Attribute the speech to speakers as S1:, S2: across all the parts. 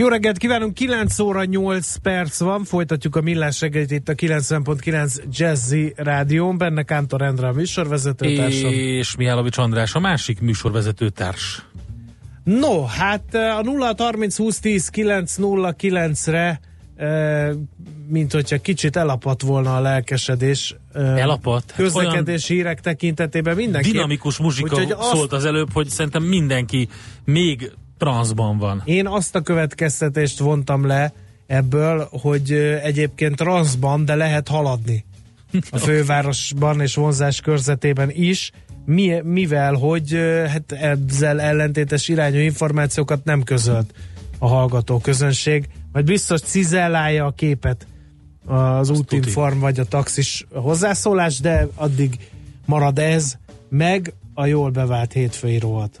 S1: Jó reggelt kívánunk, 9 óra 8 perc van, folytatjuk a millás reggelit itt a 90.9 Jazzy Rádión, benne Kántor Endre a műsorvezetőtársam.
S2: És Mihálovics András a másik műsorvezetőtárs.
S1: No, hát a 0 30 20 10 9 0 9-re mint hogyha kicsit elapadt volna a lelkesedés.
S2: Elapadt?
S1: Hát közlekedési hírek tekintetében mindenki.
S2: Dinamikus muzsika Úgyhogy szólt az előbb, hogy szerintem mindenki még transzban van.
S1: Én azt a következtetést vontam le ebből, hogy egyébként transzban, de lehet haladni. A fővárosban és vonzás körzetében is, mi, mivel, hogy hát ezzel ellentétes irányú információkat nem közölt a hallgató közönség, majd biztos cizellálja a képet. Az útinform vagy a taxis hozzászólás, de addig marad ez, meg a jól bevált hétfői rovat.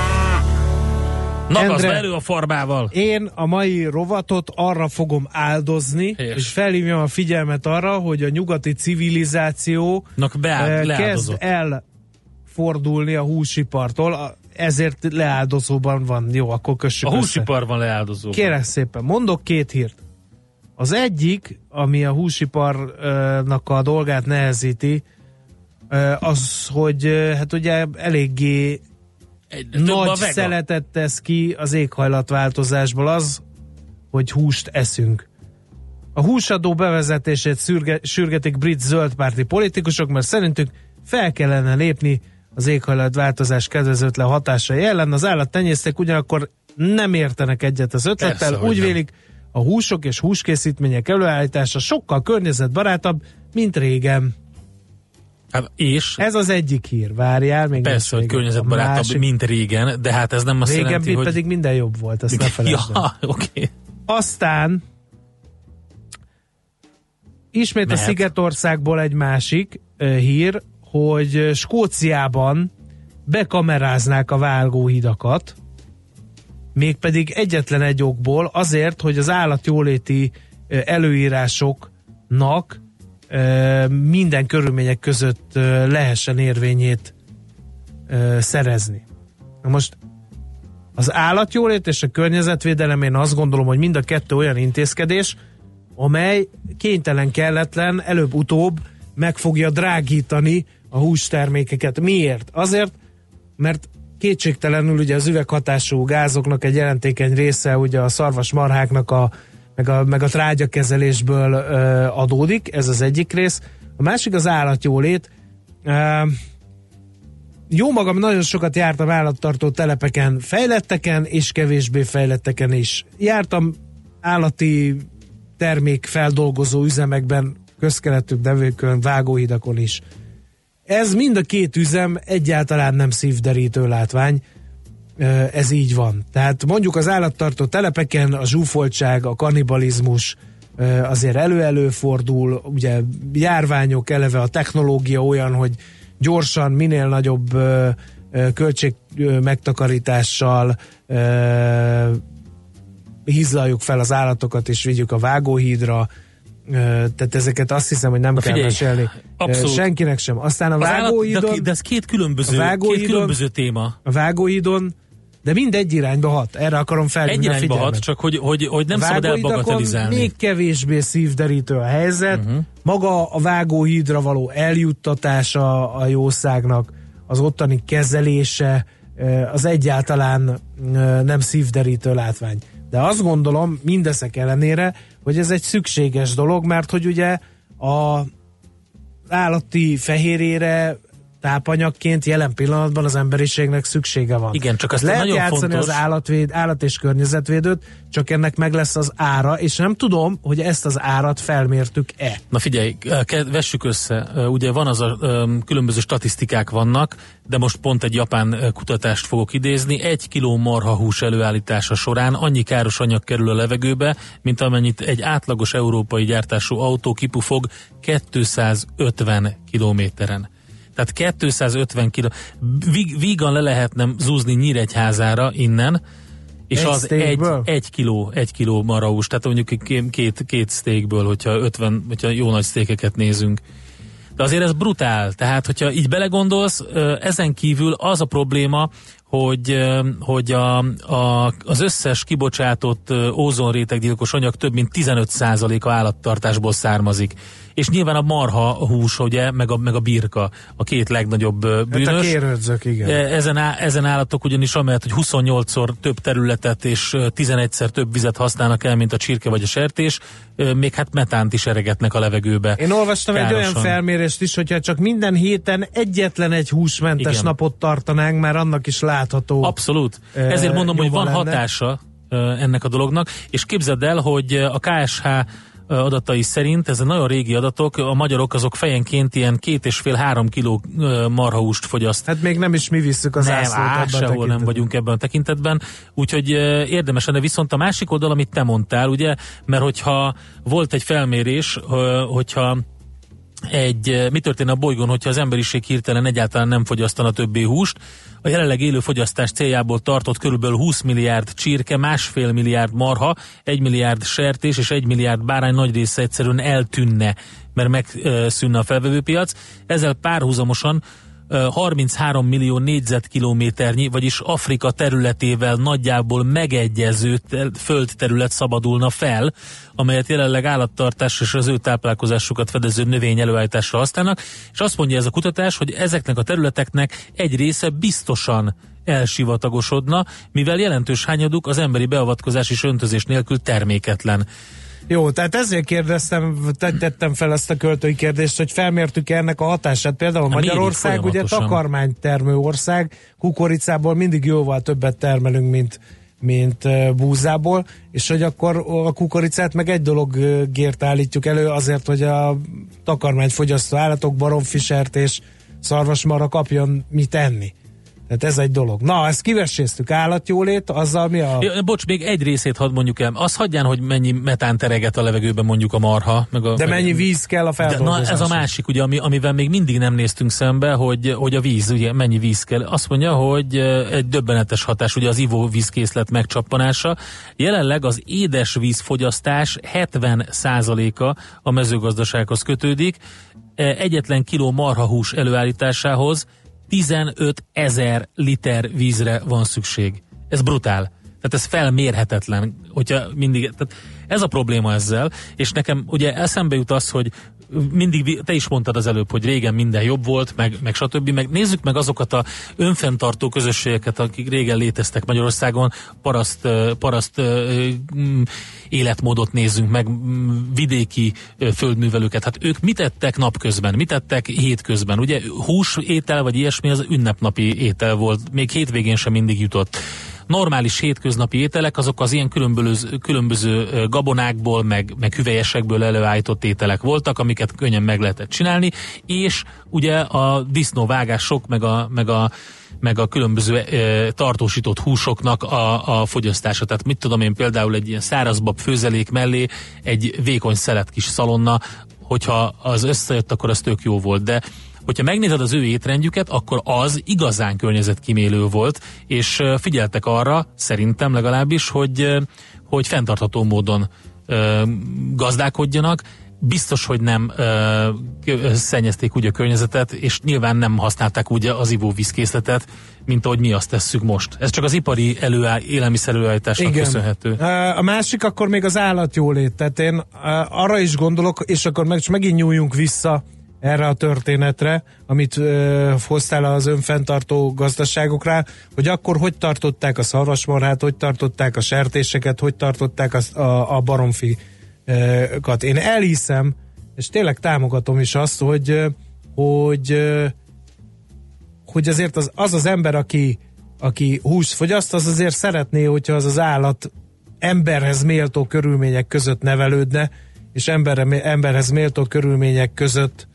S2: Nagazd elő a formával!
S1: Én a mai rovatot arra fogom áldozni, Helyes. és felhívjam a figyelmet arra, hogy a nyugati civilizáció
S2: beáll,
S1: eh, kezd el fordulni a húsipartól, ezért leáldozóban van. Jó, akkor kössük
S2: A húsiparban leáldozóban.
S1: Kérem szépen, mondok két hírt. Az egyik, ami a húsiparnak a dolgát nehezíti, eh, az, hogy eh, hát ugye eléggé egy, nagy szeletet tesz ki az éghajlatváltozásból az, hogy húst eszünk. A húsadó bevezetését szürge, sürgetik brit zöldpárti politikusok, mert szerintük fel kellene lépni az éghajlatváltozás kedvezőtlen hatásai ellen. Az állattenyésztek ugyanakkor nem értenek egyet az ötlettel, Persze, úgy vélik, a húsok és húskészítmények előállítása sokkal környezetbarátabb, mint régen.
S2: Hát és?
S1: Ez az egyik hír, várjál. Még
S2: Persze, hogy környezetbarátabb, másik... mint régen, de hát ez nem azt
S1: régen
S2: jelenti, hogy...
S1: pedig minden jobb volt, ezt ne felejtsd
S2: Ja, oké. Okay.
S1: Aztán ismét Mehet. a Szigetországból egy másik uh, hír, hogy Skóciában bekameráznák a vágóhidakat, mégpedig egyetlen egy okból, azért, hogy az állatjóléti előírásoknak minden körülmények között lehessen érvényét szerezni. Na most az állatjólét és a környezetvédelem én azt gondolom, hogy mind a kettő olyan intézkedés, amely kénytelen kelletlen előbb-utóbb meg fogja drágítani a hústermékeket. Miért? Azért, mert kétségtelenül ugye az üveghatású gázoknak egy jelentékeny része ugye a szarvasmarháknak a meg a, meg a trágyakezelésből ö, adódik, ez az egyik rész. A másik az állatjólét. Ö, jó magam, nagyon sokat jártam állattartó telepeken, fejletteken és kevésbé fejletteken is. Jártam állati termék feldolgozó üzemekben, közkeletű nevőkön, vágóhidakon is. Ez mind a két üzem egyáltalán nem szívderítő látvány ez így van. Tehát mondjuk az állattartó telepeken a zsúfoltság, a kannibalizmus azért elő-elő fordul, ugye járványok eleve, a technológia olyan, hogy gyorsan, minél nagyobb költség megtakarítással hízlaljuk fel az állatokat és vigyük a vágóhídra, tehát ezeket azt hiszem, hogy nem Na, kell figyelj, mesélni abszolút. senkinek sem. Aztán a az vágóhídon... Állat,
S2: de, de ez két különböző, két különböző téma.
S1: A vágóhídon de mind egy irányba hat. Erre akarom felhívni
S2: Egy irányba hat, csak hogy, hogy, hogy nem szabad elbagatelizálni.
S1: Még kevésbé szívderítő a helyzet. Uh-huh. Maga a vágóhídra való eljuttatása a jószágnak, az ottani kezelése, az egyáltalán nem szívderítő látvány. De azt gondolom mindezek ellenére, hogy ez egy szükséges dolog, mert hogy ugye a állati fehérére tápanyagként jelen pillanatban az emberiségnek szüksége van.
S2: Igen, csak azt
S1: Lehet
S2: nagyon
S1: játszani
S2: fontos...
S1: az állatvéd, állat és környezetvédőt, csak ennek meg lesz az ára, és nem tudom, hogy ezt az árat felmértük-e.
S2: Na figyelj, vessük össze. Ugye van az a különböző statisztikák vannak, de most pont egy japán kutatást fogok idézni. Egy kiló marha hús előállítása során annyi káros anyag kerül a levegőbe, mint amennyit egy átlagos európai gyártású autó kipufog 250 kilométeren. Tehát 250 kiló. Vígan le lehetne zúzni Nyíregyházára innen, és
S1: egy
S2: az egy, egy, kiló, egy kiló maraús, tehát mondjuk két, két steakből, hogyha 50, hogyha jó nagy steakeket nézünk. De azért ez brutál, tehát hogyha így belegondolsz, ezen kívül az a probléma, hogy, hogy a, a, az összes kibocsátott ózonréteggyilkos anyag több mint 15%-a állattartásból származik és nyilván a marha hús, ugye, meg a, meg a birka, a két legnagyobb bűnös. Hát a
S1: kérődzök, igen.
S2: E, ezen, á, ezen állatok ugyanis amellett, hogy 28-szor több területet és 11-szer több vizet használnak el, mint a csirke vagy a sertés, még hát metánt is eregetnek a levegőbe.
S1: Én olvastam károsan. egy olyan felmérést is, hogyha csak minden héten egyetlen egy húsmentes Igen. napot tartanánk, mert annak is látható.
S2: Abszolút. Ezért mondom, hogy van lenne. hatása ennek a dolognak, és képzeld el, hogy a KSH adatai szerint, ez nagyon régi adatok, a magyarok azok fejenként ilyen két és fél három kiló marhahúst fogyaszt.
S1: Hát még nem is mi visszük az
S2: nem, ászlót sehol nem vagyunk ebben a tekintetben, úgyhogy érdemes lenne. Viszont a másik oldal, amit te mondtál, ugye, mert hogyha volt egy felmérés, hogyha egy, mi történne a bolygón, hogyha az emberiség hirtelen egyáltalán nem fogyasztana többé húst. A jelenleg élő fogyasztás céljából tartott körülbelül 20 milliárd csirke, másfél milliárd marha, egy milliárd sertés és egy milliárd bárány nagy része egyszerűen eltűnne, mert megszűnne a felvevőpiac. Ezzel párhuzamosan 33 millió négyzetkilométernyi, vagyis Afrika területével nagyjából megegyező földterület szabadulna fel, amelyet jelenleg állattartás és az ő táplálkozásukat fedező növény előállításra használnak, és azt mondja ez a kutatás, hogy ezeknek a területeknek egy része biztosan elsivatagosodna, mivel jelentős hányaduk az emberi beavatkozás és öntözés nélkül terméketlen.
S1: Jó, tehát ezért kérdeztem, tettem fel ezt a költői kérdést, hogy felmértük -e ennek a hatását. Például a Magyarország ugye takarmánytermő ország, kukoricából mindig jóval többet termelünk, mint mint búzából, és hogy akkor a kukoricát meg egy dologért állítjuk elő, azért, hogy a takarmányt fogyasztó állatok, baromfisert és szarvasmarra kapjon mit enni. Tehát ez egy dolog. Na, ezt kiveséztük. Állatjólét, azzal mi a...
S2: Ja, bocs, még egy részét hadd mondjuk el. Azt hagyján, hogy mennyi metán tereget a levegőben mondjuk a marha. Meg a,
S1: De
S2: meg,
S1: mennyi víz kell a feldolgozásra?
S2: Na, ez a másik, ugye, ami, amivel még mindig nem néztünk szembe, hogy, hogy a víz, ugye mennyi víz kell. Azt mondja, hogy egy döbbenetes hatás, ugye az ivóvízkészlet megcsappanása. Jelenleg az édesvízfogyasztás 70%-a a mezőgazdasághoz kötődik. Egyetlen kiló marhahús előállításához 15 ezer liter vízre van szükség. Ez brutál. Tehát ez felmérhetetlen, hogyha mindig, tehát ez a probléma ezzel, és nekem ugye eszembe jut az, hogy mindig, te is mondtad az előbb, hogy régen minden jobb volt, meg, meg stb. Meg nézzük meg azokat a önfenntartó közösségeket, akik régen léteztek Magyarországon, paraszt, paraszt életmódot nézzünk meg, vidéki földművelőket. Hát ők mit tettek napközben, mit tettek hétközben? Ugye hús étel vagy ilyesmi az ünnepnapi étel volt, még hétvégén sem mindig jutott normális hétköznapi ételek, azok az ilyen különböző, különböző gabonákból, meg, meg hüvelyesekből előállított ételek voltak, amiket könnyen meg lehetett csinálni, és ugye a disznóvágások, meg a, meg a meg a különböző e, tartósított húsoknak a, a fogyasztása. Tehát mit tudom én például egy ilyen szárazbab főzelék mellé egy vékony szelet kis szalonna, hogyha az összejött, akkor az tök jó volt, de hogyha megnézed az ő étrendjüket, akkor az igazán környezetkímélő volt, és figyeltek arra, szerintem legalábbis, hogy, hogy fenntartható módon gazdálkodjanak, biztos, hogy nem ö, szennyezték úgy a környezetet, és nyilván nem használták úgy az ivóvízkészletet, mint ahogy mi azt tesszük most. Ez csak az ipari előáll, élelmiszer előállításnak Igen. köszönhető.
S1: A másik akkor még az állatjólét. Tehát én arra is gondolok, és akkor meg, megint nyúljunk vissza erre a történetre, amit ö, hoztál az önfenntartó gazdaságokra, hogy akkor hogy tartották a szarvasmarhát, hogy tartották a sertéseket, hogy tartották a, a, a baromfikat. Én elhiszem, és tényleg támogatom is azt, hogy, hogy hogy azért az az, az ember, aki, aki húst fogyaszt, az azért szeretné, hogyha az az állat emberhez méltó körülmények között nevelődne, és emberre, emberhez méltó körülmények között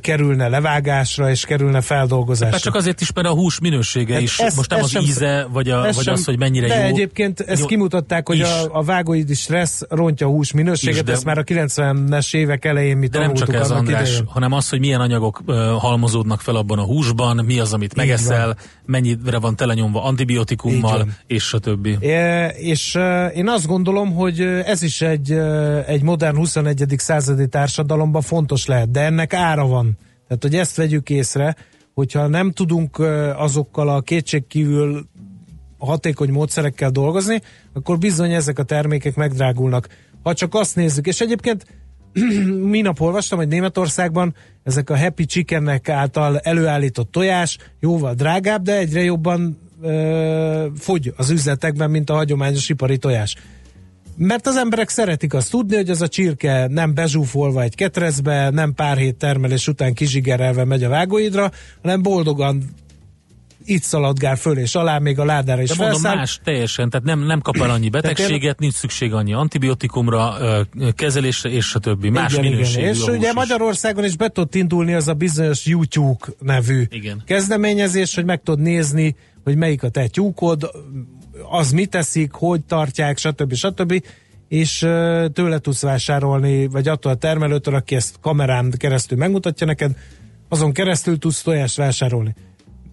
S1: kerülne levágásra, és kerülne feldolgozásra.
S2: Hát csak azért is, mert a hús minősége hát is, ez, most nem ez az sem, íze, vagy, a, vagy sem, az, hogy mennyire
S1: de
S2: jó.
S1: De egyébként ezt kimutatták, hogy a, a vágóidi stressz rontja a hús minőséget, is, de, ezt már a 90-es évek elején mi
S2: De nem csak ez, András, idején. hanem az, hogy milyen anyagok uh, halmozódnak fel abban a húsban, mi az, amit megeszel, van. mennyire van telenyomva antibiotikummal, és a többi.
S1: É, és uh, én azt gondolom, hogy ez is egy, uh, egy modern 21. századi társadalomban fontos lehet, de ennek ára van. Tehát, hogy ezt vegyük észre, hogyha nem tudunk azokkal a kétségkívül hatékony módszerekkel dolgozni, akkor bizony ezek a termékek megdrágulnak. Ha csak azt nézzük, és egyébként minap olvastam, hogy Németországban ezek a happy chickennek által előállított tojás jóval drágább, de egyre jobban ö, fogy az üzletekben, mint a hagyományos ipari tojás. Mert az emberek szeretik azt tudni, hogy az a csirke nem bezsúfolva egy ketrezbe, nem pár hét termelés után kizsigerelve megy a vágóidra, hanem boldogan itt szaladgál föl és alá, még a ládára is
S2: De mondom, felszáll. más teljesen, tehát nem, nem kap el annyi betegséget, nincs szükség annyi antibiotikumra, kezelésre, és a többi. Más igen, minőségű igen.
S1: És ugye is. Magyarországon is be tudott indulni az a bizonyos YouTube nevű igen. kezdeményezés, hogy meg tudod nézni, hogy melyik a te tyúkod, az mit teszik, hogy tartják, stb. stb. És tőle tudsz vásárolni, vagy attól a termelőtől, aki ezt kamerán keresztül megmutatja neked, azon keresztül tudsz tojást vásárolni.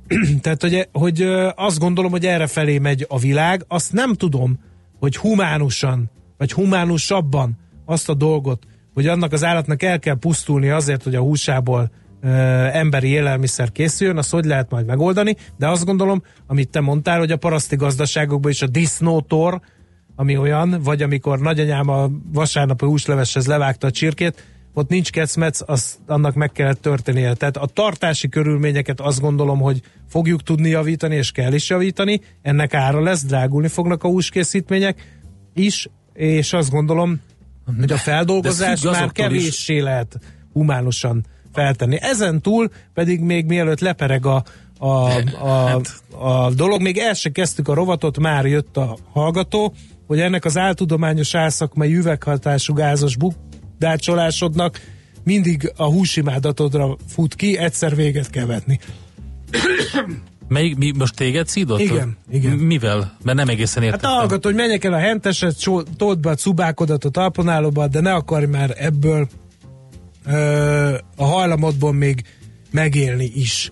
S1: Tehát, hogy, hogy azt gondolom, hogy erre felé megy a világ, azt nem tudom, hogy humánusan, vagy humánusabban azt a dolgot, hogy annak az állatnak el kell pusztulni azért, hogy a húsából emberi élelmiszer készüljön, azt hogy lehet majd megoldani, de azt gondolom, amit te mondtál, hogy a paraszti gazdaságokban is a disznótor, ami olyan, vagy amikor nagyanyám a vasárnapi húsleveshez levágta a csirkét, ott nincs kecmec, az, annak meg kellett történnie. Tehát a tartási körülményeket azt gondolom, hogy fogjuk tudni javítani, és kell is javítani. Ennek ára lesz, drágulni fognak a húskészítmények is, és azt gondolom, hogy a feldolgozás már kevéssé lehet humánusan feltenni. Ezen túl pedig még mielőtt lepereg a, a, a, hát. a dolog, még el se kezdtük a rovatot, már jött a hallgató, hogy ennek az áltudományos álszakmai üveghatású gázos bukdácsolásodnak mindig a húsimádatodra fut ki, egyszer véget kell vetni.
S2: Mely, mi, most téged szídott?
S1: Igen, igen.
S2: Mivel? Mert nem egészen értettem.
S1: Hát hallgat, hogy menjek el a henteset, told be a cubákodat a talponálóba, de ne akarj már ebből a hajlamodból még megélni is.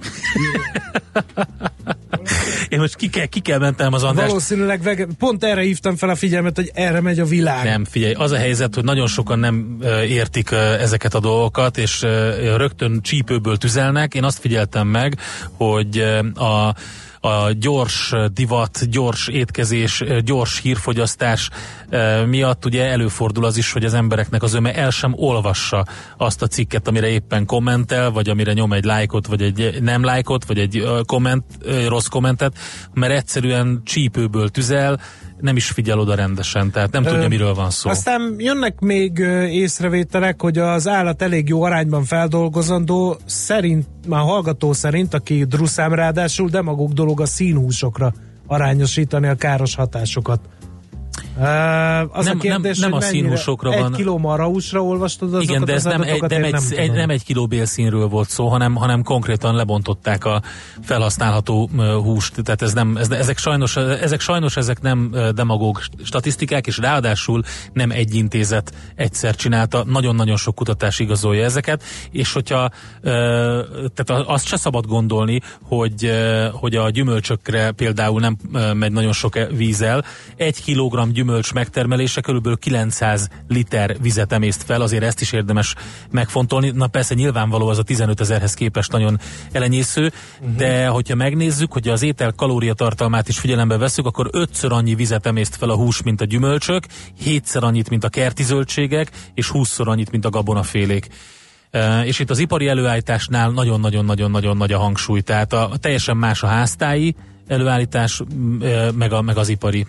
S2: Én most ki kell, ki kell mentem az András.
S1: Valószínűleg vege, pont erre hívtam fel a figyelmet, hogy erre megy a világ.
S2: Nem, figyelj, az a helyzet, hogy nagyon sokan nem értik ezeket a dolgokat, és rögtön csípőből tüzelnek. Én azt figyeltem meg, hogy a a gyors divat, gyors étkezés, gyors hírfogyasztás e, miatt ugye előfordul az is, hogy az embereknek az öme el sem olvassa azt a cikket, amire éppen kommentel, vagy amire nyom egy lájkot, vagy egy nem lájkot, vagy egy komment, rossz kommentet, mert egyszerűen csípőből tüzel, nem is figyel oda rendesen, tehát nem Ö, tudja, miről van szó.
S1: Aztán jönnek még észrevételek, hogy az állat elég jó arányban feldolgozandó, szerint, már hallgató szerint, aki druszám ráadásul demagóg dolog a színhúsokra arányosítani a káros hatásokat. Uh, az
S2: nem,
S1: a kérdés,
S2: nem, nem a színhúsokra
S1: egy
S2: van.
S1: Egy kiló marahúsra olvastad azokat
S2: Igen, de ez nem egy, nem, egy, nem, egy, nem egy kiló bélszínről volt szó, hanem, hanem konkrétan lebontották a felhasználható húst. Tehát ez nem, ez, ezek, sajnos, ezek sajnos ezek nem demagóg statisztikák, és ráadásul nem egy intézet egyszer csinálta, nagyon-nagyon sok kutatás igazolja ezeket, és hogyha tehát azt se szabad gondolni, hogy, hogy a gyümölcsökre például nem megy nagyon sok vízzel. Egy kilogramm gyümölcs gyümölcs megtermelése körülbelül 900 liter vizet emészt fel, azért ezt is érdemes megfontolni. Na persze nyilvánvaló az a 15 ezerhez képest nagyon elenyésző, uh-huh. de hogyha megnézzük, hogy az étel kalóriatartalmát is figyelembe veszük, akkor ötször annyi vizet emészt fel a hús, mint a gyümölcsök, hétszer annyit, mint a kerti zöldségek, és húszszor annyit, mint a gabonafélék. Uh, és itt az ipari előállításnál nagyon-nagyon-nagyon-nagyon nagy a hangsúly, tehát a, a teljesen más a háztái, előállítás, meg, a, meg az ipari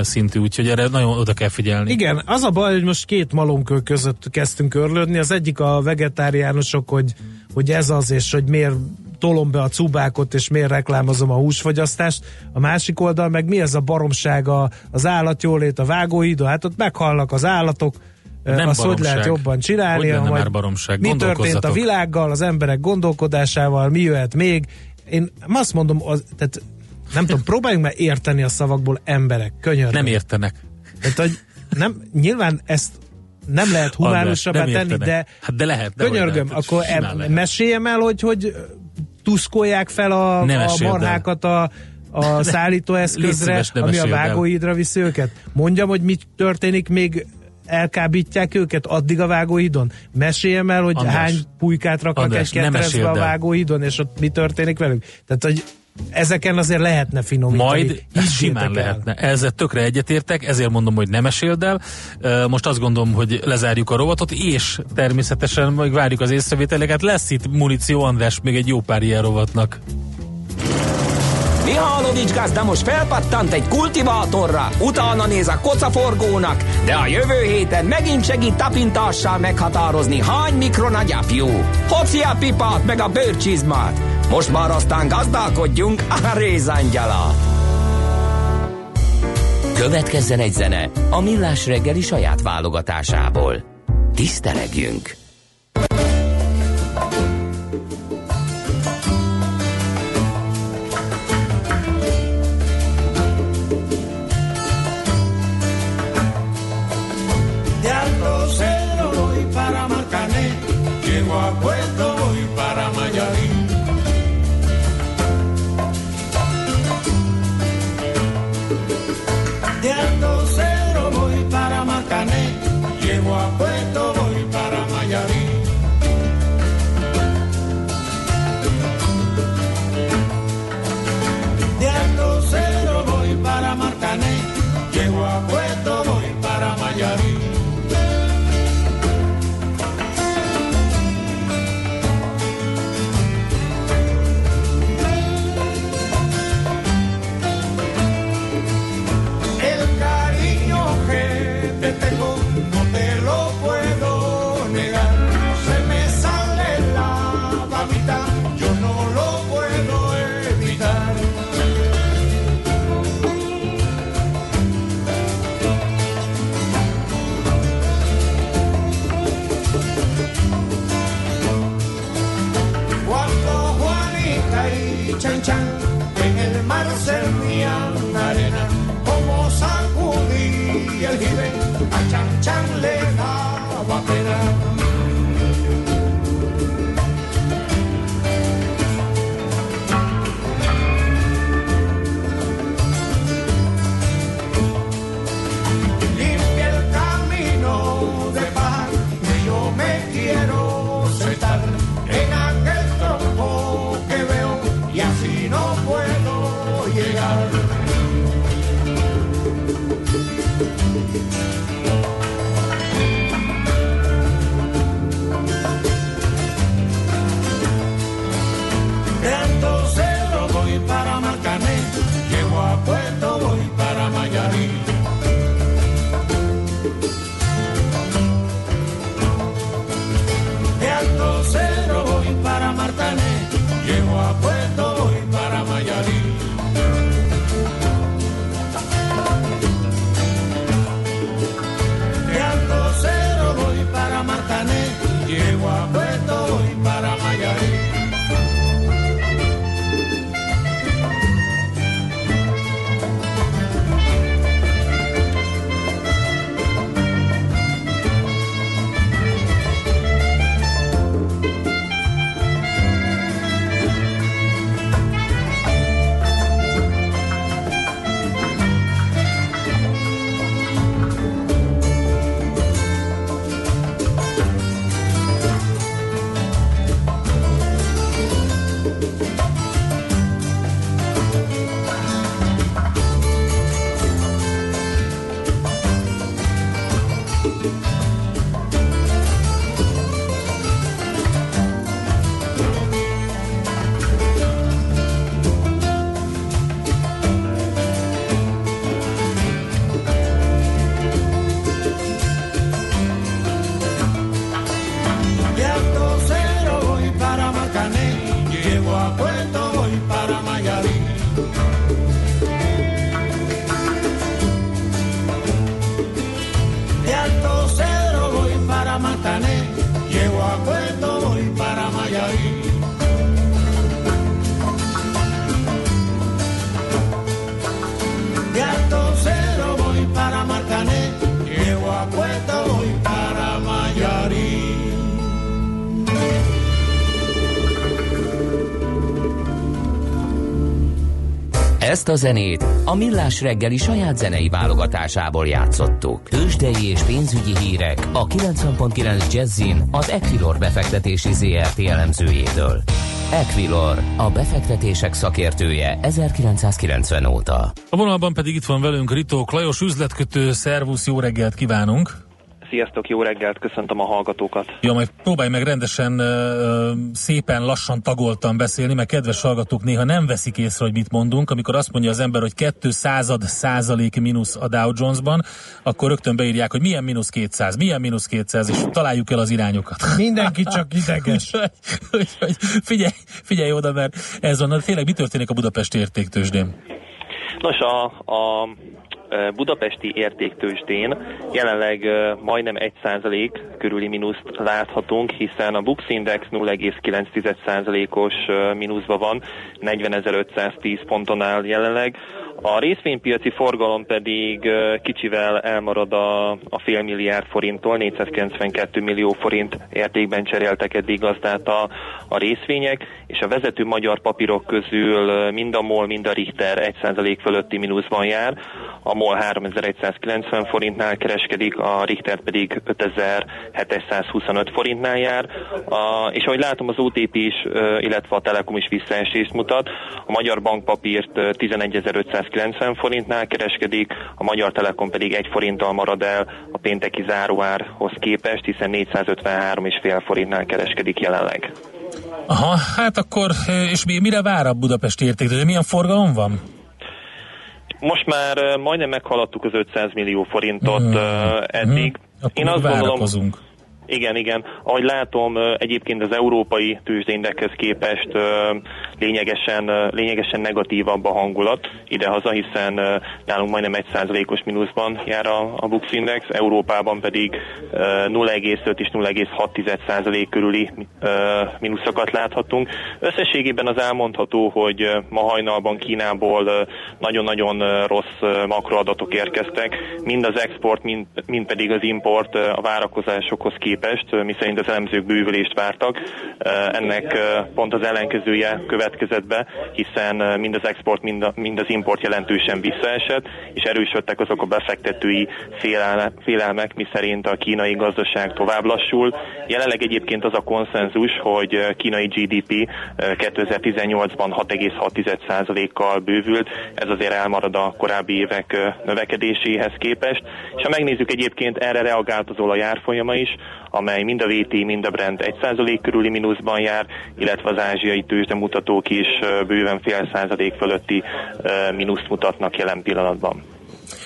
S2: szintű, úgyhogy erre nagyon oda kell figyelni.
S1: Igen, az a baj, hogy most két malomkő között kezdtünk örlődni, az egyik a vegetáriánusok, hogy, hogy ez az, és hogy miért tolom be a cubákot, és miért reklámozom a húsfogyasztást. A másik oldal meg mi ez a baromsága az állatjólét, a vágóhídon, hát ott meghalnak az állatok,
S2: nem
S1: azt
S2: baromság.
S1: hogy lehet jobban csinálni,
S2: Hogy
S1: majd
S2: már baromság?
S1: mi történt a világgal, az emberek gondolkodásával, mi jöhet még. Én azt mondom, az, tehát nem tudom, próbáljunk már érteni a szavakból emberek, könyörgöm.
S2: Nem értenek.
S1: Tehát, hogy nem, nyilván ezt nem lehet humánusabbá tenni, de
S2: Hát de lehet. De
S1: könyörgöm,
S2: lehet,
S1: akkor em,
S2: lehet.
S1: meséljem el, hogy, hogy tuszkolják fel a,
S2: Ne
S1: a marhákat a, a szállítóeszközre, ami a vágóhídra viszi őket. Mondjam, hogy mit történik még elkábítják őket addig a vágóhídon? Meséljem el, hogy
S2: András,
S1: hány pulykát raknak
S2: András,
S1: egy ketrezbe a vágóhídon, és ott mi történik velük? Tehát, hogy ezeken azért lehetne finomítani.
S2: Majd simán
S1: el.
S2: lehetne. Ezzel tökre egyetértek, ezért mondom, hogy nem meséld el. Most azt gondolom, hogy lezárjuk a rovatot, és természetesen meg várjuk az észrevételeket. Lesz itt muníció, András, még egy jó pár ilyen rovatnak.
S3: Mihálovics gazda most felpattant egy kultivátorra, utána néz a kocaforgónak, de a jövő héten megint segít tapintással meghatározni, hány mikron a gyapjú. Hoci a pipát meg a bőrcsizmát. Most már aztán gazdálkodjunk a rézangyala. Következzen egy zene a Millás reggeli saját válogatásából. Tisztelegjünk!
S4: Ezt a zenét a Millás reggeli saját zenei válogatásából játszottuk. Tőzsdei és pénzügyi hírek a 90.9 Jazzin az Equilor befektetési ZRT elemzőjétől. Equilor, a befektetések szakértője 1990 óta.
S2: A vonalban pedig itt van velünk Ritók Lajos üzletkötő, szervusz, jó reggelt kívánunk!
S5: Sziasztok, jó reggelt, köszöntöm a hallgatókat.
S2: Ja, majd próbálj meg rendesen szépen lassan tagoltan beszélni, mert kedves hallgatók néha nem veszik észre, hogy mit mondunk. Amikor azt mondja az ember, hogy 2 század százalék mínusz a Dow Jonesban, akkor rögtön beírják, hogy milyen mínusz 200, milyen mínusz 200, és találjuk el az irányokat.
S1: Mindenki csak ideges.
S2: Úgyhogy- figyelj, figyelj oda, mert ez van. Na, Tényleg mi történik a Budapesti értéktősdén?
S5: Nos, a, a budapesti értéktősdén jelenleg majdnem 1% körüli mínuszt láthatunk, hiszen a Bux Index 0,9%-os e, mínuszban van, 40.510 ponton áll jelenleg. A részvénypiaci forgalom pedig kicsivel elmarad a, a fél milliárd forinttól, 492 millió forint értékben cseréltek eddig gazdát a, a részvények, és a vezető magyar papírok közül mind a MOL, mind a Richter 1% fölötti mínuszban jár. A MOL 3190 forintnál kereskedik, a Richter pedig 5725 forintnál jár, a, és ahogy látom az OTP is, illetve a Telekom is visszaesést mutat, a Magyar Bankpapírt 11500 290 forintnál kereskedik, a Magyar Telekom pedig 1 forinttal marad el a pénteki záróárhoz képest, hiszen 453,5 forintnál kereskedik jelenleg.
S2: Aha, hát akkor, és mire vár a budapesti értéktől? Milyen forgalom van?
S5: Most már majdnem meghaladtuk az 500 millió forintot hmm. eddig.
S2: Hmm. Akkor
S5: Én azt
S2: várakozunk.
S5: gondolom, igen, igen. Ahogy látom, egyébként az európai tőzsdeindekhez képest lényegesen, lényegesen negatívabb a hangulat idehaza, hiszen nálunk majdnem 1%-os mínuszban jár a, a Bux Index, Európában pedig ö, 0,5 és 0,6% körüli mínuszokat láthatunk. Összességében az elmondható, hogy ma hajnalban Kínából nagyon-nagyon rossz makroadatok érkeztek, mind az export, mind, mind pedig az import a várakozásokhoz képest, ö, miszerint az elemzők bővülést vártak. Ennek pont az ellenkezője következett be, hiszen mind az export, mind, az import jelentősen visszaesett, és erősödtek azok a befektetői félelme, félelmek, miszerint a kínai gazdaság tovább lassul. Jelenleg egyébként az a konszenzus, hogy kínai GDP ö, 2018-ban 6,6%-kal bővült, ez azért elmarad a korábbi évek növekedéséhez képest. És ha megnézzük egyébként, erre reagált az olaj árfolyama is, amely mind a VT, mind a Brent 1% körüli mínuszban jár, illetve az ázsiai tőzsdemutatók is bőven fél százalék fölötti mínuszt mutatnak jelen pillanatban.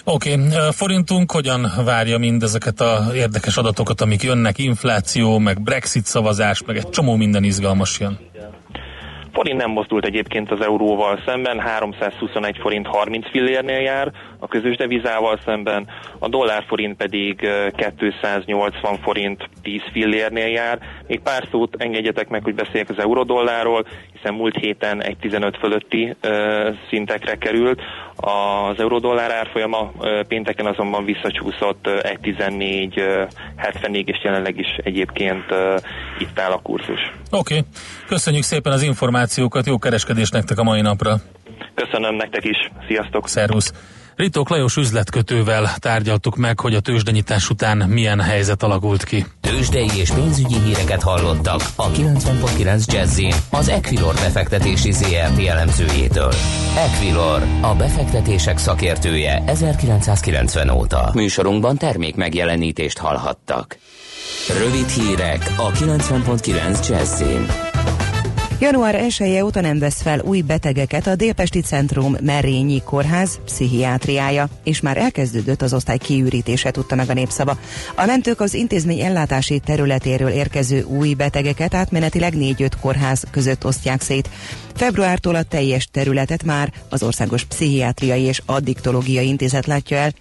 S2: Oké, okay. forintunk hogyan várja mindezeket a érdekes adatokat, amik jönnek, infláció, meg Brexit szavazás, meg egy csomó minden izgalmas jön.
S5: Forint nem mozdult egyébként az euróval szemben, 321 forint 30 fillérnél jár, a közös devizával szemben, a dollárforint pedig ö, 280 forint 10 fillérnél jár. Még pár szót engedjetek meg, hogy beszéljek az eurodollárról, hiszen múlt héten egy 15 fölötti ö, szintekre került. Az eurodollár árfolyama ö, pénteken azonban visszacsúszott ö, egy 14 ö, 74 és jelenleg is egyébként ö, itt áll a kurzus.
S2: Oké, okay. köszönjük szépen az információkat, jó kereskedés nektek a mai napra.
S5: Köszönöm nektek is, sziasztok!
S2: Szervusz! Ritók Lajos üzletkötővel tárgyaltuk meg, hogy a tőzsdenyítás után milyen helyzet alakult ki.
S4: Tőzsdei és pénzügyi híreket hallottak a 90.9 Jazzin az Equilor befektetési ZRT elemzőjétől. Equilor, a befektetések szakértője 1990 óta. Műsorunkban termék megjelenítést hallhattak. Rövid hírek a 90.9 Jazzin.
S6: Január 1 -e óta nem vesz fel új betegeket a Délpesti Centrum Merényi Kórház pszichiátriája, és már elkezdődött az osztály kiürítése, tudta meg a népszava. A mentők az intézmény ellátási területéről érkező új betegeket átmenetileg 4-5 kórház között osztják szét. Februártól a teljes területet már az Országos Pszichiátriai és Addiktológiai Intézet látja el,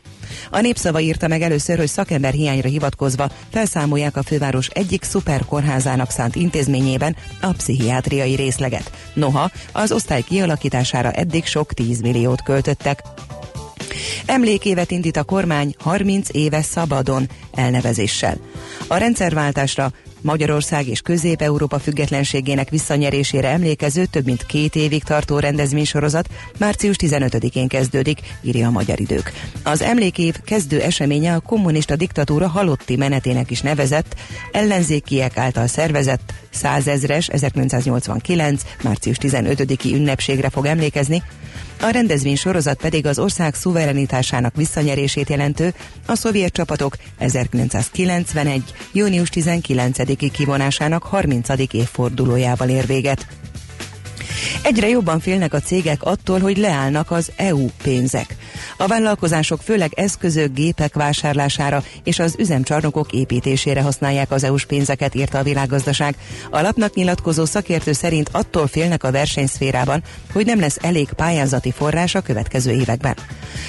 S6: a népszava írta meg először, hogy szakember hiányra hivatkozva felszámolják a főváros egyik szuperkórházának szánt intézményében a pszichiátriai részleget. Noha az osztály kialakítására eddig sok 10 milliót költöttek. Emlékévet indít a kormány 30 éve szabadon elnevezéssel. A rendszerváltásra Magyarország és Közép-Európa függetlenségének visszanyerésére emlékező több mint két évig tartó rendezvénysorozat március 15-én kezdődik, írja a Magyar Idők. Az emlékév kezdő eseménye a kommunista diktatúra halotti menetének is nevezett, ellenzékiek által szervezett százezres 1989. március 15-i ünnepségre fog emlékezni, a rendezvény sorozat pedig az ország szuverenitásának visszanyerését jelentő a szovjet csapatok 1991. június 19-i kivonásának 30. évfordulójával ér véget. Egyre jobban félnek a cégek attól, hogy leállnak az EU pénzek. A vállalkozások főleg eszközök, gépek vásárlására és az üzemcsarnokok építésére használják az EU-s pénzeket, írta a világgazdaság. A lapnak nyilatkozó szakértő szerint attól félnek a versenyszférában, hogy nem lesz elég pályázati forrás a következő években.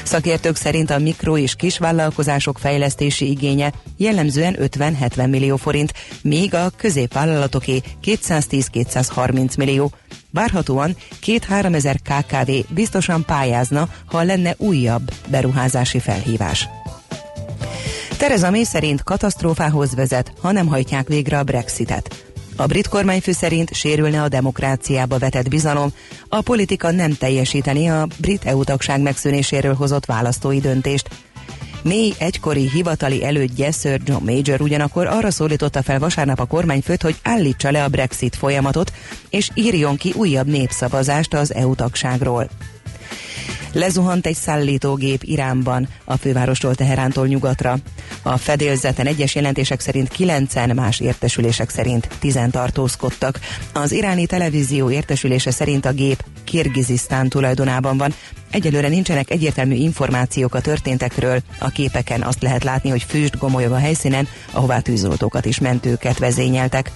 S6: Szakértők szerint a mikro és kisvállalkozások fejlesztési igénye jellemzően 50-70 millió forint, míg a középvállalatoké 210-230 millió. Várhatóan két-három ezer KKV biztosan pályázna, ha lenne újabb beruházási felhívás. Tereza May szerint katasztrófához vezet, ha nem hajtják végre a Brexitet. A brit kormányfő szerint sérülne a demokráciába vetett bizalom, a politika nem teljesíteni a brit EU tagság megszűnéséről hozott választói döntést, May egykori hivatali elődje Sir John Major ugyanakkor arra szólította fel vasárnap a kormányfőt, hogy állítsa le a Brexit folyamatot, és írjon ki újabb népszavazást az EU tagságról. Lezuhant egy szállítógép Iránban, a fővárostól Teherántól nyugatra. A fedélzeten egyes jelentések szerint 9 más értesülések szerint 10 tartózkodtak. Az iráni televízió értesülése szerint a gép Kirgizisztán tulajdonában van. Egyelőre nincsenek egyértelmű információk a történtekről. A képeken azt lehet látni, hogy füst gomolyog a helyszínen, ahová tűzoltókat és mentőket vezényeltek.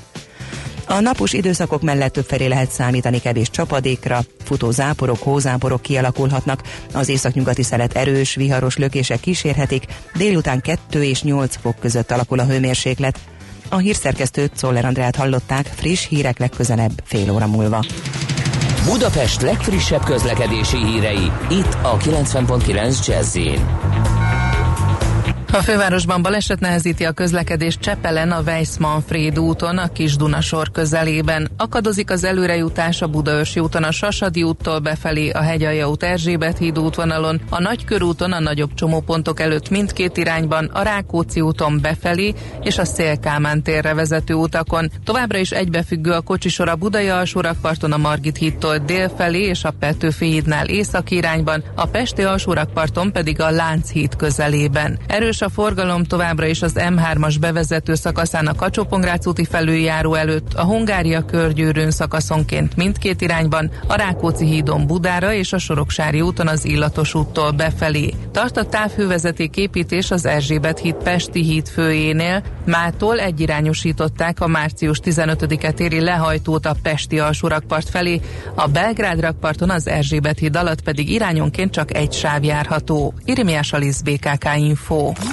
S6: A napos időszakok mellett többfelé lehet számítani kevés csapadékra, futó záporok, hózáporok kialakulhatnak, az északnyugati szelet erős, viharos lökések kísérhetik, délután 2 és 8 fok között alakul a hőmérséklet. A hírszerkesztőt Szoller Andrát hallották, friss hírek legközelebb fél óra múlva.
S4: Budapest legfrissebb közlekedési hírei, itt a 90.9 jazz
S7: a fővárosban baleset nehezíti a közlekedés Csepelen a Weiss-Manfred úton, a Kis Dunasor közelében. Akadozik az előrejutás a Budaörsi úton a Sasadi úttól befelé, a Hegyalja út Erzsébet híd útvonalon, a Nagykörúton a nagyobb csomópontok előtt mindkét irányban, a Rákóczi úton befelé és a Szélkámán térre vezető utakon. Továbbra is egybefüggő a kocsisor a Budai alsórakparton a Margit hídtól délfelé és a Petőfi hídnál északi irányban, a Pesti alsórakparton pedig a Lánchíd közelében. Erős a forgalom továbbra is az M3-as bevezető szakaszán a kacsó úti felüljáró előtt, a Hungária körgyűrűn szakaszonként mindkét irányban, a Rákóczi hídon Budára és a Soroksári úton az Illatos úttól befelé. Tart a távhővezeték építés az Erzsébet híd Pesti híd főjénél, mától egyirányosították a március 15-e téri lehajtót a Pesti alsórakpart felé, a Belgrád rakparton az Erzsébet híd alatt pedig irányonként csak egy sáv járható. Irimiás Alisz BKK Info.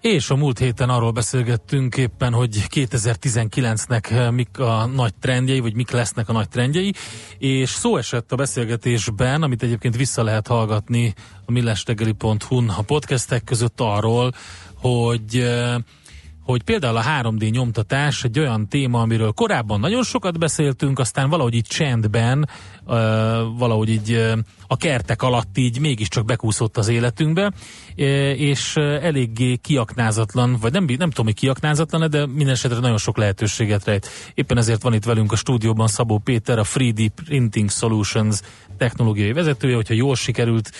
S2: És a múlt héten arról beszélgettünk éppen, hogy 2019-nek mik a nagy trendjei, vagy mik lesznek a nagy trendjei, és szó esett a beszélgetésben, amit egyébként vissza lehet hallgatni a millástegeli.hu-n a podcastek között arról, hogy hogy például a 3D nyomtatás egy olyan téma, amiről korábban nagyon sokat beszéltünk, aztán valahogy így csendben, valahogy így a kertek alatt így mégiscsak bekúszott az életünkbe, és eléggé kiaknázatlan, vagy nem, nem tudom, hogy kiaknázatlan, de minden esetre nagyon sok lehetőséget rejt. Éppen ezért van itt velünk a stúdióban Szabó Péter, a 3D Printing Solutions technológiai vezetője, hogyha jól sikerült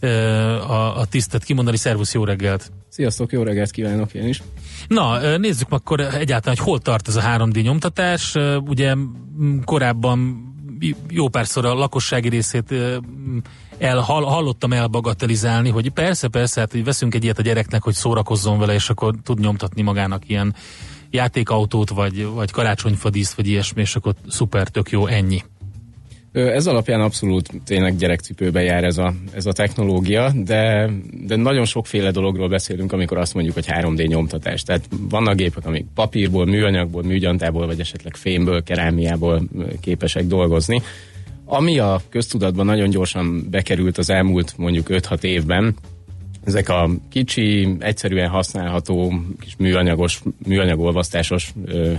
S2: a, a tisztet kimondani. Szervusz, jó reggelt!
S8: Sziasztok, jó reggelt kívánok én is!
S2: Na, nézzük akkor egyáltalán, hogy hol tart ez a 3D nyomtatás. Ugye korábban jó párszor a lakossági részét el, hallottam elbagatelizálni, hogy persze, persze, hát hogy veszünk egy ilyet a gyereknek, hogy szórakozzon vele, és akkor tud nyomtatni magának ilyen játékautót, vagy, vagy karácsonyfadíszt, vagy ilyesmi, és akkor szuper, tök jó, ennyi.
S8: Ez alapján abszolút tényleg gyerekcipőbe jár ez a, ez a technológia, de, de nagyon sokféle dologról beszélünk, amikor azt mondjuk, hogy 3D nyomtatás. Tehát vannak gépek, amik papírból, műanyagból, műgyantából, vagy esetleg fémből, kerámiából képesek dolgozni. Ami a köztudatban nagyon gyorsan bekerült az elmúlt mondjuk 5-6 évben, ezek a kicsi, egyszerűen használható, kis műanyagos, műanyagolvasztásos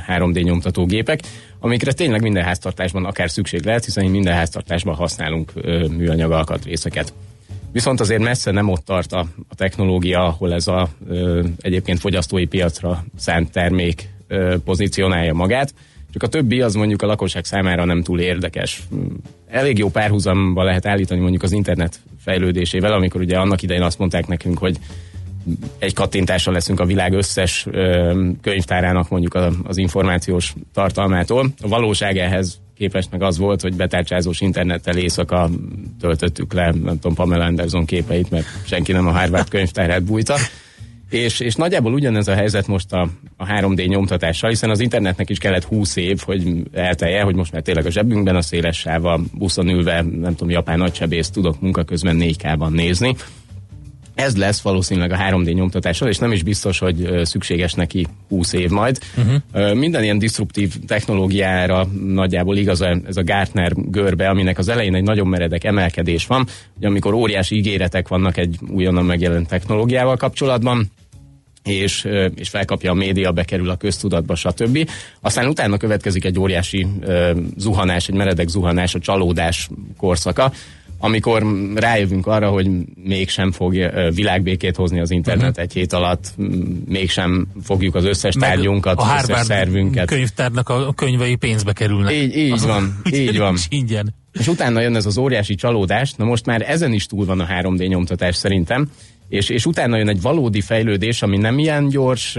S8: 3D nyomtató gépek, amikre tényleg minden háztartásban akár szükség lehet, hiszen minden háztartásban használunk műanyag alkatrészeket. Viszont azért messze nem ott tart a, a technológia, ahol ez a ö, egyébként fogyasztói piacra szánt termék ö, pozícionálja magát, csak a többi az mondjuk a lakosság számára nem túl érdekes. Elég jó párhuzamba lehet állítani mondjuk az internet fejlődésével, amikor ugye annak idején azt mondták nekünk, hogy egy kattintással leszünk a világ összes könyvtárának mondjuk az információs tartalmától. A valóság ehhez képest meg az volt, hogy betárcsázós internettel éjszaka töltöttük le, nem tudom, Pamela Anderson képeit, mert senki nem a Harvard könyvtárát bújta. És, és nagyjából ugyanez a helyzet most a, a 3D nyomtatással, hiszen az internetnek is kellett 20 év, hogy eltelje, hogy most már tényleg a zsebünkben a széles sáva, buszon ülve, nem tudom, japán nagysebész tudok munka közben 4K-ban nézni. Ez lesz valószínűleg a 3D nyomtatással, és nem is biztos, hogy szükséges neki 20 év majd. Uh-huh. Minden ilyen disruptív technológiára nagyjából igaz ez a Gartner görbe, aminek az elején egy nagyon meredek emelkedés van, hogy amikor óriási ígéretek vannak egy újonnan megjelent technológiával kapcsolatban, és, és felkapja a média, bekerül a köztudatba, stb. Aztán utána következik egy óriási uh, zuhanás, egy meredek zuhanás, a csalódás korszaka, amikor rájövünk arra, hogy mégsem fog világbékét hozni az internet uh-huh. egy hét alatt, mégsem fogjuk az összes Meg tárgyunkat, az összes szervünket.
S2: könyvtárnak a könyvei pénzbe kerülnek.
S8: Így, így van, így van.
S2: Ingyen.
S8: És utána jön ez az óriási csalódás, na most már ezen is túl van a 3D nyomtatás szerintem, és, és utána jön egy valódi fejlődés, ami nem ilyen gyors,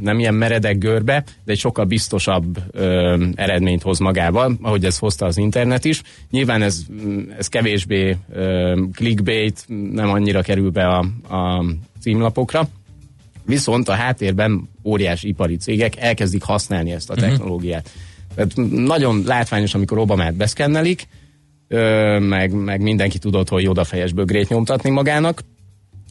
S8: nem ilyen meredek görbe, de egy sokkal biztosabb eredményt hoz magával, ahogy ez hozta az internet is. Nyilván ez, ez kevésbé clickbait, nem annyira kerül be a, a címlapokra, viszont a háttérben óriási ipari cégek elkezdik használni ezt a mhm. technológiát. Uh-huh. Tehát nagyon látványos, amikor Obamát beszkennelik, meg, meg mindenki tudott, hogy odafejes bögrét nyomtatni magának,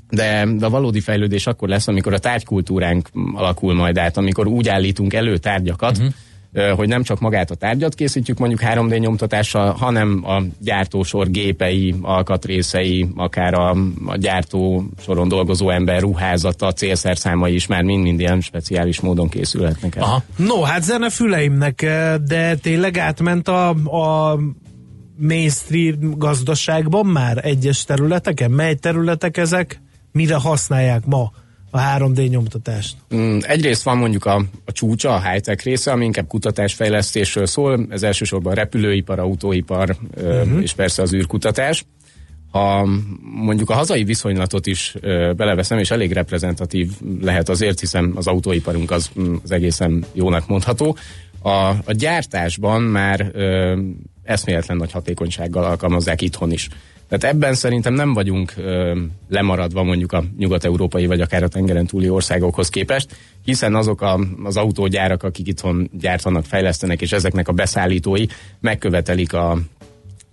S8: de, de a valódi fejlődés akkor lesz, amikor a tárgykultúránk alakul majd át, amikor úgy állítunk elő tárgyakat, uh-huh. hogy nem csak magát a tárgyat készítjük mondjuk 3D nyomtatással, hanem a gyártósor gépei, alkatrészei, akár a, a gyártó soron dolgozó ember ruházata, célszerszámai is már mind-mind ilyen speciális módon készülhetnek el. Aha.
S1: No, hát zene füleimnek, de tényleg átment a, a mainstream gazdaságban már egyes területeken? Mely területek ezek? Mire használják ma a 3D nyomtatást?
S8: Mm, egyrészt van mondjuk a, a csúcsa, a high-tech része, ami inkább kutatásfejlesztésről szól, ez elsősorban repülőipar, autóipar uh-huh. és persze az űrkutatás. Ha mondjuk a hazai viszonylatot is beleveszem, és elég reprezentatív lehet azért, hiszen az autóiparunk az, mm, az egészen jónak mondható. A, a gyártásban már ö, eszméletlen nagy hatékonysággal alkalmazzák itthon is. Tehát ebben szerintem nem vagyunk ö, lemaradva mondjuk a nyugat-európai vagy akár a tengeren túli országokhoz képest, hiszen azok a, az autógyárak, akik itthon gyártanak, fejlesztenek, és ezeknek a beszállítói megkövetelik a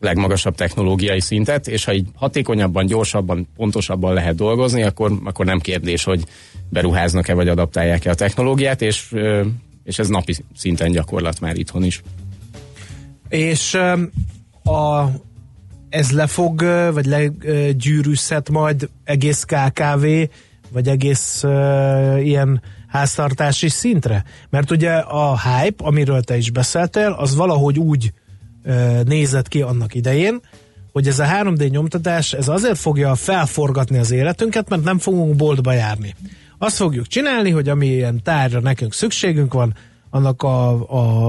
S8: legmagasabb technológiai szintet, és ha így hatékonyabban, gyorsabban, pontosabban lehet dolgozni, akkor, akkor nem kérdés, hogy beruháznak-e vagy adaptálják-e a technológiát, és, ö, és ez napi szinten gyakorlat már itthon is.
S1: És a, ez lefog, vagy legyűrűzhet majd egész KKV, vagy egész uh, ilyen háztartási szintre? Mert ugye a hype, amiről te is beszéltél, az valahogy úgy uh, nézett ki annak idején, hogy ez a 3D nyomtatás, ez azért fogja felforgatni az életünket, mert nem fogunk boltba járni. Azt fogjuk csinálni, hogy ami ilyen tárgyra nekünk szükségünk van, annak a,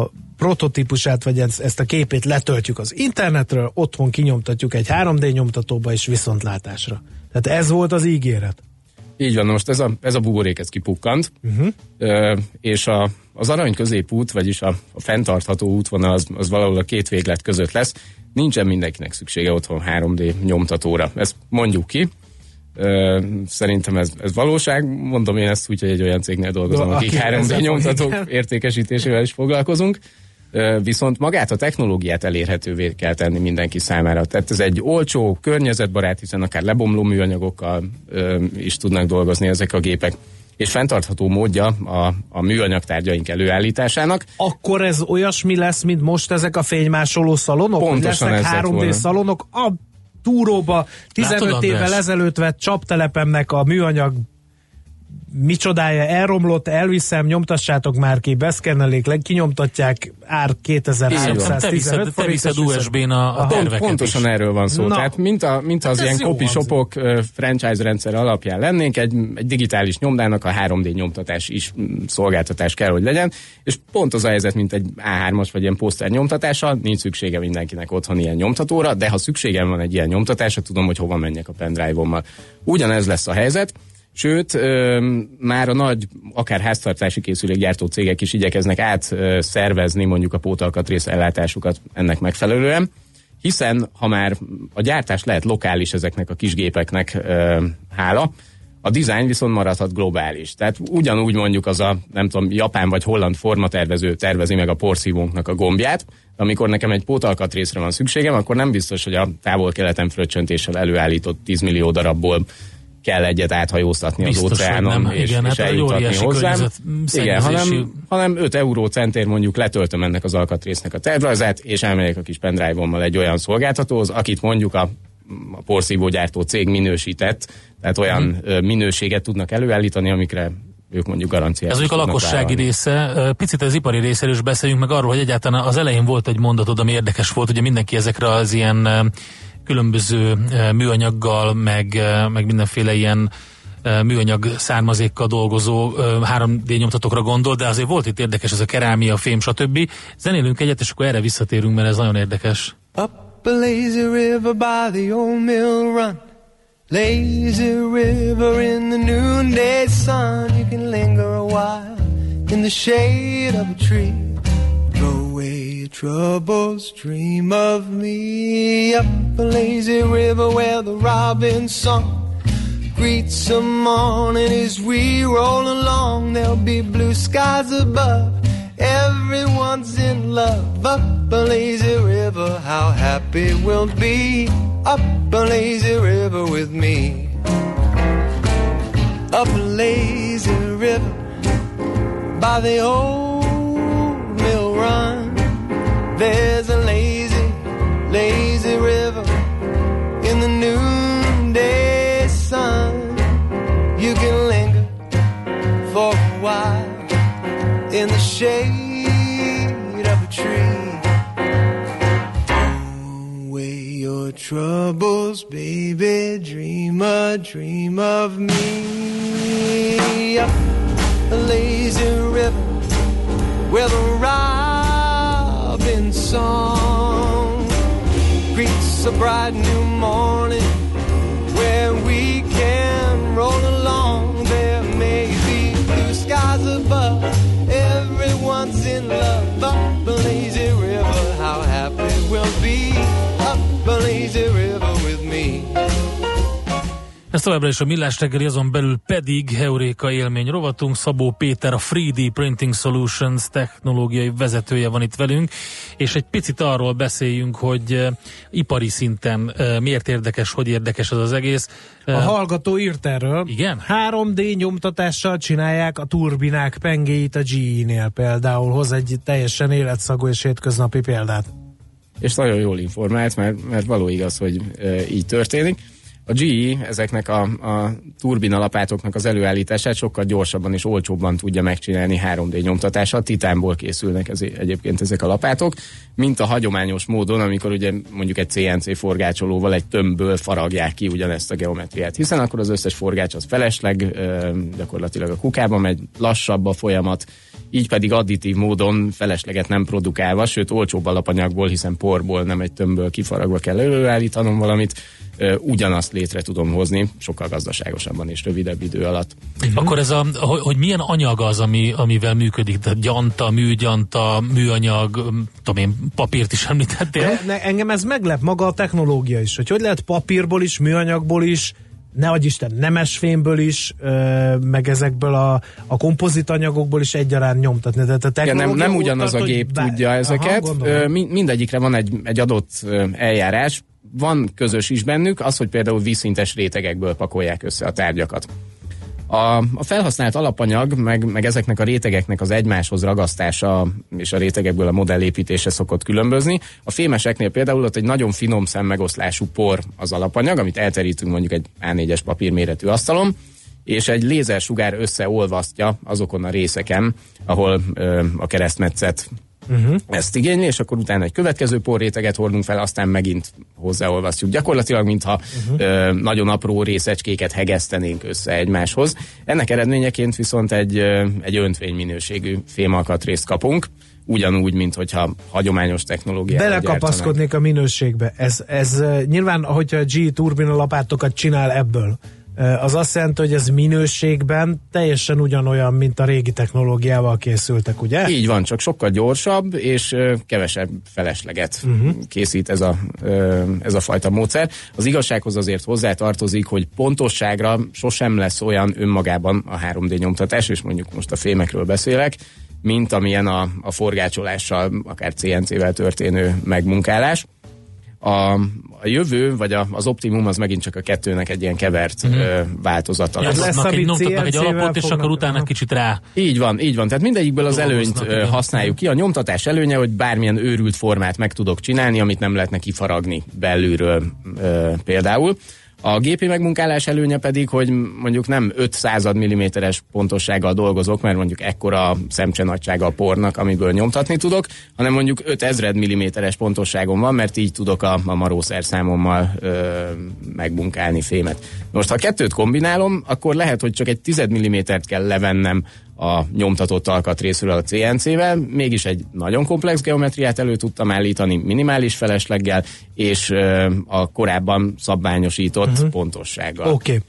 S1: a prototípusát, vagy ezt, a képét letöltjük az internetről, otthon kinyomtatjuk egy 3D nyomtatóba és viszontlátásra. Tehát ez volt az ígéret.
S8: Így van, most ez a, ez a buborék, ez kipukkant, uh-huh. ö, és a, az arany középút, vagyis a, a fenntartható útvonal az, az valahol a két véglet között lesz. Nincsen mindenkinek szüksége otthon 3D nyomtatóra. Ezt mondjuk ki. Ö, szerintem ez, ez valóság. Mondom én ezt úgy, hogy egy olyan cégnél dolgozom, akik
S1: aki
S8: 3D
S1: ezzel
S8: nyomtatók értékesítésével is foglalkozunk. Viszont magát a technológiát elérhetővé kell tenni mindenki számára. Tehát ez egy olcsó, környezetbarát, hiszen akár lebomló műanyagokkal is tudnak dolgozni ezek a gépek, és fenntartható módja a, a műanyagtárgyaink előállításának.
S1: Akkor ez olyasmi lesz, mint most ezek a fénymásoló szalonok? hogy
S8: Pontosan
S1: lesznek
S8: ez lett
S1: 3D
S8: volna.
S1: szalonok? A túróba 15
S2: Látod,
S1: évvel ezelőtt vett csaptelepemnek a műanyag micsodája elromlott, elviszem, nyomtassátok már ki, beszkennelik, kinyomtatják, ár
S2: Te viszed,
S1: 2315
S2: te viszed USB-n a, a terveket
S8: Pontosan
S2: is.
S8: erről van szó.
S1: Na.
S8: Tehát mint, a, mint az
S1: Hát
S8: ilyen copy shopok franchise rendszer alapján lennénk, egy, egy digitális nyomdának a 3D nyomtatás is szolgáltatás kell, hogy legyen, és pont az a helyzet, mint egy A3-as vagy ilyen poszter nyomtatása, nincs szüksége mindenkinek otthon ilyen nyomtatóra, de ha szükségem van egy ilyen nyomtatásra, tudom, hogy hova menjek a pendrive-ommal. Ugyanez lesz a helyzet, Sőt, már a nagy, akár háztartási készülékgyártó cégek is igyekeznek átszervezni mondjuk a pótalkatrész ellátásukat ennek megfelelően, hiszen ha már a gyártás lehet lokális ezeknek a kis gépeknek ö, hála, a design viszont maradhat globális. Tehát ugyanúgy mondjuk az a, nem tudom, japán vagy holland formatervező tervezi meg a porszívónknak a gombját, amikor nekem egy pótalkatrészre van szükségem, akkor nem biztos, hogy a távol-keleten fröccsöntéssel előállított 10 millió darabból kell egyet áthajóztatni
S2: Biztos,
S8: az óceánon,
S2: nem.
S8: és,
S2: Igen,
S8: és
S2: hát
S8: eljutatni hozzám. Igen, hanem, hanem 5 euró centért mondjuk letöltöm ennek az alkatrésznek a tervrajzát, és elmegyek a kis pendrive-ommal egy olyan szolgáltatóhoz, akit mondjuk a, a porszívógyártó cég minősített, tehát olyan
S2: Mhm.
S8: mm. minőséget tudnak előállítani, amikre ők mondjuk garanciát
S2: Ez mondjuk a lakossági
S8: vállalni.
S2: része. Picit az ipari részéről is beszéljünk meg arról, hogy egyáltalán az elején volt egy mondatod, ami érdekes volt, ugye mindenki ezekre az ilyen különböző eh, műanyaggal, meg, eh, meg mindenféle ilyen eh, műanyag származékkal dolgozó eh, 3D nyomtatókra gondol, de azért volt itt érdekes ez a kerámia, fém, stb. Zenélünk egyet, és akkor erre visszatérünk, mert ez nagyon érdekes.
S9: Up a lazy river by the old mill run. Lazy river in the noonday sun. You can linger a while in the shade of a tree. Troubles, dream of me. Up a lazy river where the robin song greets the morning as we roll along. There'll be blue skies above. Everyone's in love. Up a lazy river, how happy we'll be. Up a lazy river with me. Up a lazy river by the old mill run. There's a lazy, lazy river in the noonday sun. You can linger for a while in the shade of a tree. Throw away your troubles, baby. Dream a dream of me. Up a lazy river where the love in song greets a bright new morning where we can roll along. There may be blue skies above, everyone's in love. Up the lazy river, how happy we'll be. Up the lazy river.
S2: Továbbra is a Millás reggeli, azon belül pedig Heuréka élmény rovatunk. Szabó Péter, a 3D Printing Solutions technológiai vezetője van itt velünk, és egy picit arról beszéljünk, hogy uh, ipari szinten uh, miért érdekes, hogy érdekes az az egész.
S1: A hallgató írt erről.
S2: Igen?
S1: 3D nyomtatással csinálják a turbinák pengéit a GE-nél például. Hoz egy teljesen életszagú és hétköznapi példát.
S8: és nagyon jól informált, mert, mert való igaz, hogy e, így történik. A GE ezeknek a, a turbinalapátoknak az előállítását sokkal gyorsabban és olcsóbban tudja megcsinálni 3D nyomtatással. Titánból készülnek ez, egyébként ezek a lapátok, mint a hagyományos módon, amikor ugye mondjuk egy CNC forgácsolóval egy tömbből faragják ki ugyanezt a geometriát. Hiszen akkor az összes forgács az felesleg, gyakorlatilag a kukába megy, lassabb a folyamat, így pedig additív módon felesleget nem produkálva, sőt olcsóbb alapanyagból, hiszen porból, nem egy tömbből kifaragva kell előállítanom valamit, ugyanazt létre tudom hozni, sokkal gazdaságosabban és rövidebb idő alatt.
S2: Uh-huh. Akkor ez a, hogy, hogy milyen anyag az, ami, amivel működik? Tehát gyanta, műgyanta, műanyag, tudom én, papírt is említettél?
S1: De, ne, engem ez meglep maga a technológia is, hogy hogy lehet papírból is, műanyagból is, ne adj Isten, nemesfémből is, ö, meg ezekből a, a kompozit anyagokból is egyaránt nyomtatni. Tehát a
S8: nem,
S1: technológia
S8: nem
S1: úgy
S8: ugyanaz
S1: tart,
S8: a gép
S1: bá-
S8: tudja
S1: Aha,
S8: ezeket.
S1: gondolom.
S8: Ö, mi- mindegyikre van egy, egy adott eljárás. Van közös is bennük, az, hogy például vízszintes rétegekből pakolják össze a tárgyakat. A, a felhasznált alapanyag, meg, meg ezeknek a rétegeknek az egymáshoz ragasztása és a rétegekből a modellépítése szokott különbözni. A fémeseknél például ott egy nagyon finom szemmegoszlású por az alapanyag, amit elterítünk mondjuk egy A4-es papírméretű asztalon, és egy lézersugár összeolvasztja azokon a részeken, ahol ö, a keresztmetszet uh-huh. ezt igényli, és akkor utána egy következő porréteget hordunk fel, aztán megint hozzáolvasztjuk. Gyakorlatilag, mintha uh-huh. ö, nagyon apró részecskéket hegesztenénk össze egymáshoz. Ennek eredményeként viszont egy, ö, egy öntvény minőségű fémalkatrészt kapunk, ugyanúgy, mint hogyha hagyományos gyártanak.
S1: Belekapaszkodnék a minőségbe. Ez, ez nyilván, hogyha a G turbina lapátokat csinál ebből, az azt jelenti, hogy ez minőségben teljesen ugyanolyan, mint a régi technológiával készültek, ugye?
S8: Így van, csak sokkal gyorsabb és kevesebb felesleget uh-huh. készít ez a, ez a fajta módszer. Az igazsághoz azért hozzátartozik, hogy pontosságra sosem lesz olyan önmagában a 3D nyomtatás, és mondjuk most a fémekről beszélek, mint amilyen a, a forgácsolással, akár CNC-vel történő megmunkálás. A, a jövő, vagy a, az optimum az megint csak a kettőnek egy ilyen kevert ö, változata
S2: Ja,
S8: lesz.
S1: lesz,
S2: nyomtatnak, egy, nyomtatnak egy alapot, és akkor utána
S1: Aha.
S2: kicsit rá.
S8: Így van, így van. Tehát mindegyikből az előnyt
S2: igen.
S8: használjuk ki. A nyomtatás előnye, hogy bármilyen őrült formát meg tudok csinálni, amit nem lehetne kifaragni belülről ö, például. A gépi megmunkálás előnye pedig, hogy mondjuk nem 5 század milliméteres pontossággal dolgozok, mert mondjuk ekkora szemcse nagysága a pornak, amiből nyomtatni tudok, hanem mondjuk 5 ezred milliméteres pontosságom van, mert így tudok a, a marószerszámommal ö, megmunkálni fémet. Most ha kettőt kombinálom, akkor lehet, hogy csak egy tized millimétert kell levennem a nyomtatott alkatrészről a CNC-vel, mégis egy nagyon komplex geometriát elő tudtam állítani minimális felesleggel, és ö, a korábban szabványosított uh-huh. pontossággal.
S1: Oké. Okay.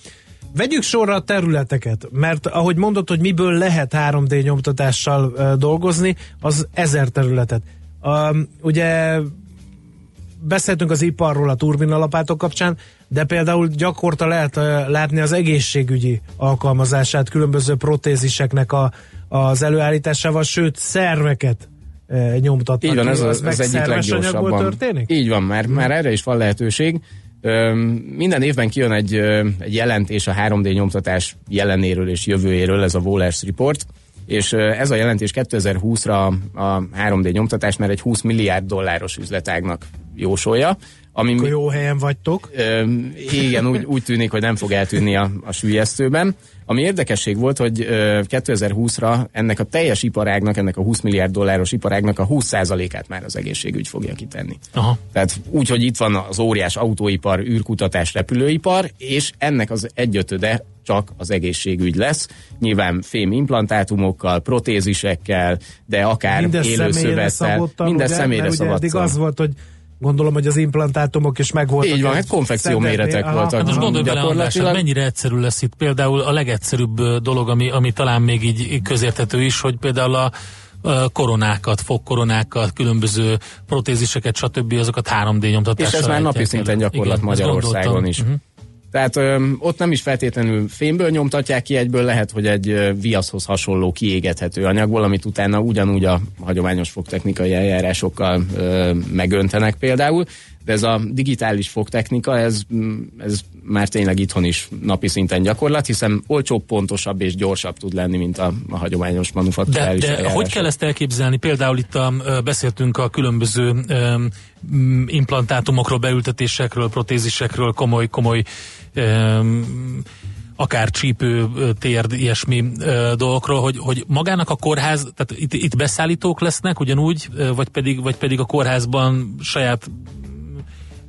S1: Vegyük sorra a területeket, mert ahogy mondod, hogy miből lehet 3D nyomtatással dolgozni, az ezer területet. Um, ugye beszéltünk az iparról a turbinalapátok kapcsán, de például gyakorta lehet látni az egészségügyi alkalmazását különböző protéziseknek a, az előállításával, sőt szerveket nyomtatnak.
S8: Így van, ez,
S1: Az
S8: ez egyik leggyorsabban.
S1: történik?
S8: Így van, már, már erre is van lehetőség. Minden évben kijön egy, egy jelentés a 3D nyomtatás jelenéről és jövőjéről, ez a Wohlers Report, és ez a jelentés 2020-ra a 3D nyomtatás már egy 20 milliárd dolláros üzletágnak jósolja, ami
S1: Akkor
S8: mi-
S1: jó helyen vagytok.
S8: Ö, igen, úgy, úgy tűnik, hogy nem fog eltűnni a, a sülyeztőben. Ami érdekesség volt, hogy ö, 2020-ra ennek a teljes iparágnak, ennek a 20 milliárd dolláros iparágnak a 20%-át már az egészségügy fogja kitenni.
S2: Aha.
S8: Tehát úgy, hogy itt van az óriás autóipar, űrkutatás, repülőipar, és ennek az egyötöde csak az egészségügy lesz. Nyilván fém implantátumokkal, protézisekkel, de akár
S1: Minden személyre
S8: élőszövettel.
S1: szabottan,
S8: Minden
S1: ugye?
S8: személyre
S1: Mert ugye eddig az volt, hogy gondolom, hogy az implantátumok is megvoltak.
S8: Így van,
S1: egy
S8: hát konfekció méretek
S1: Aha,
S8: voltak.
S2: Hát most gondolj bele, András,
S8: Gyakorlatilag-
S2: hát mennyire egyszerű lesz itt például a legegyszerűbb dolog, ami, ami talán még így közérthető is, hogy például a koronákat, fogkoronákat, különböző protéziseket, stb. azokat 3D nyomtatással
S8: És ez már napi szinten gyakorlat
S2: Igen,
S8: Magyarországon is.
S2: Mhm.
S8: Tehát ö, ott nem is feltétlenül fémből nyomtatják ki, egyből lehet, hogy egy ö, viaszhoz hasonló kiégethető anyagból, amit utána ugyanúgy a hagyományos fogtechnikai eljárásokkal ö, megöntenek például, de ez a digitális fogtechnika, ez, ez már tényleg itthon is napi szinten gyakorlat, hiszen olcsóbb, pontosabb és gyorsabb tud lenni, mint a, a hagyományos
S2: De,
S8: manufakturális
S2: de
S8: eljárás.
S2: hogy kell ezt elképzelni? Például itt a, ö, beszéltünk a különböző öm, m, implantátumokról, beültetésekről, protézisekről, komoly, komoly öm, akár csípő, térd, ilyesmi ö, dolgokról, hogy, hogy magának a kórház, tehát itt, itt beszállítók lesznek ugyanúgy, ö, vagy pedig, vagy pedig a kórházban saját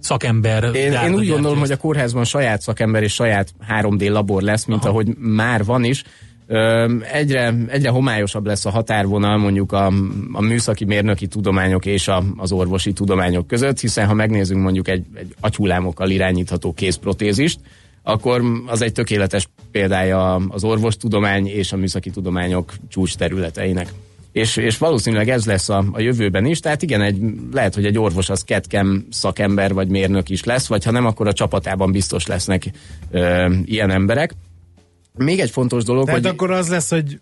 S2: szakember.
S8: Én, én úgy gondolom, hogy a kórházban saját szakember és saját 3D labor lesz, mint Aha. ahogy már van is. Ö, Egyre, egyre homályosabb lesz a határvonal mondjuk a, a műszaki mérnöki tudományok és a, az orvosi tudományok között, hiszen ha megnézzünk mondjuk egy, egy agyhullámokkal irányítható kézprotézist, akkor az egy tökéletes példája az orvostudomány és a műszaki tudományok csúcs területeinek. És, és valószínűleg ez lesz a, a jövőben is, tehát igen, egy, lehet, hogy egy orvos az ketkem szakember vagy mérnök is lesz, vagy ha nem, akkor a csapatában biztos lesznek ö, ilyen emberek. Még egy fontos dolog,
S1: Tehát
S8: hogy
S1: akkor az lesz, hogy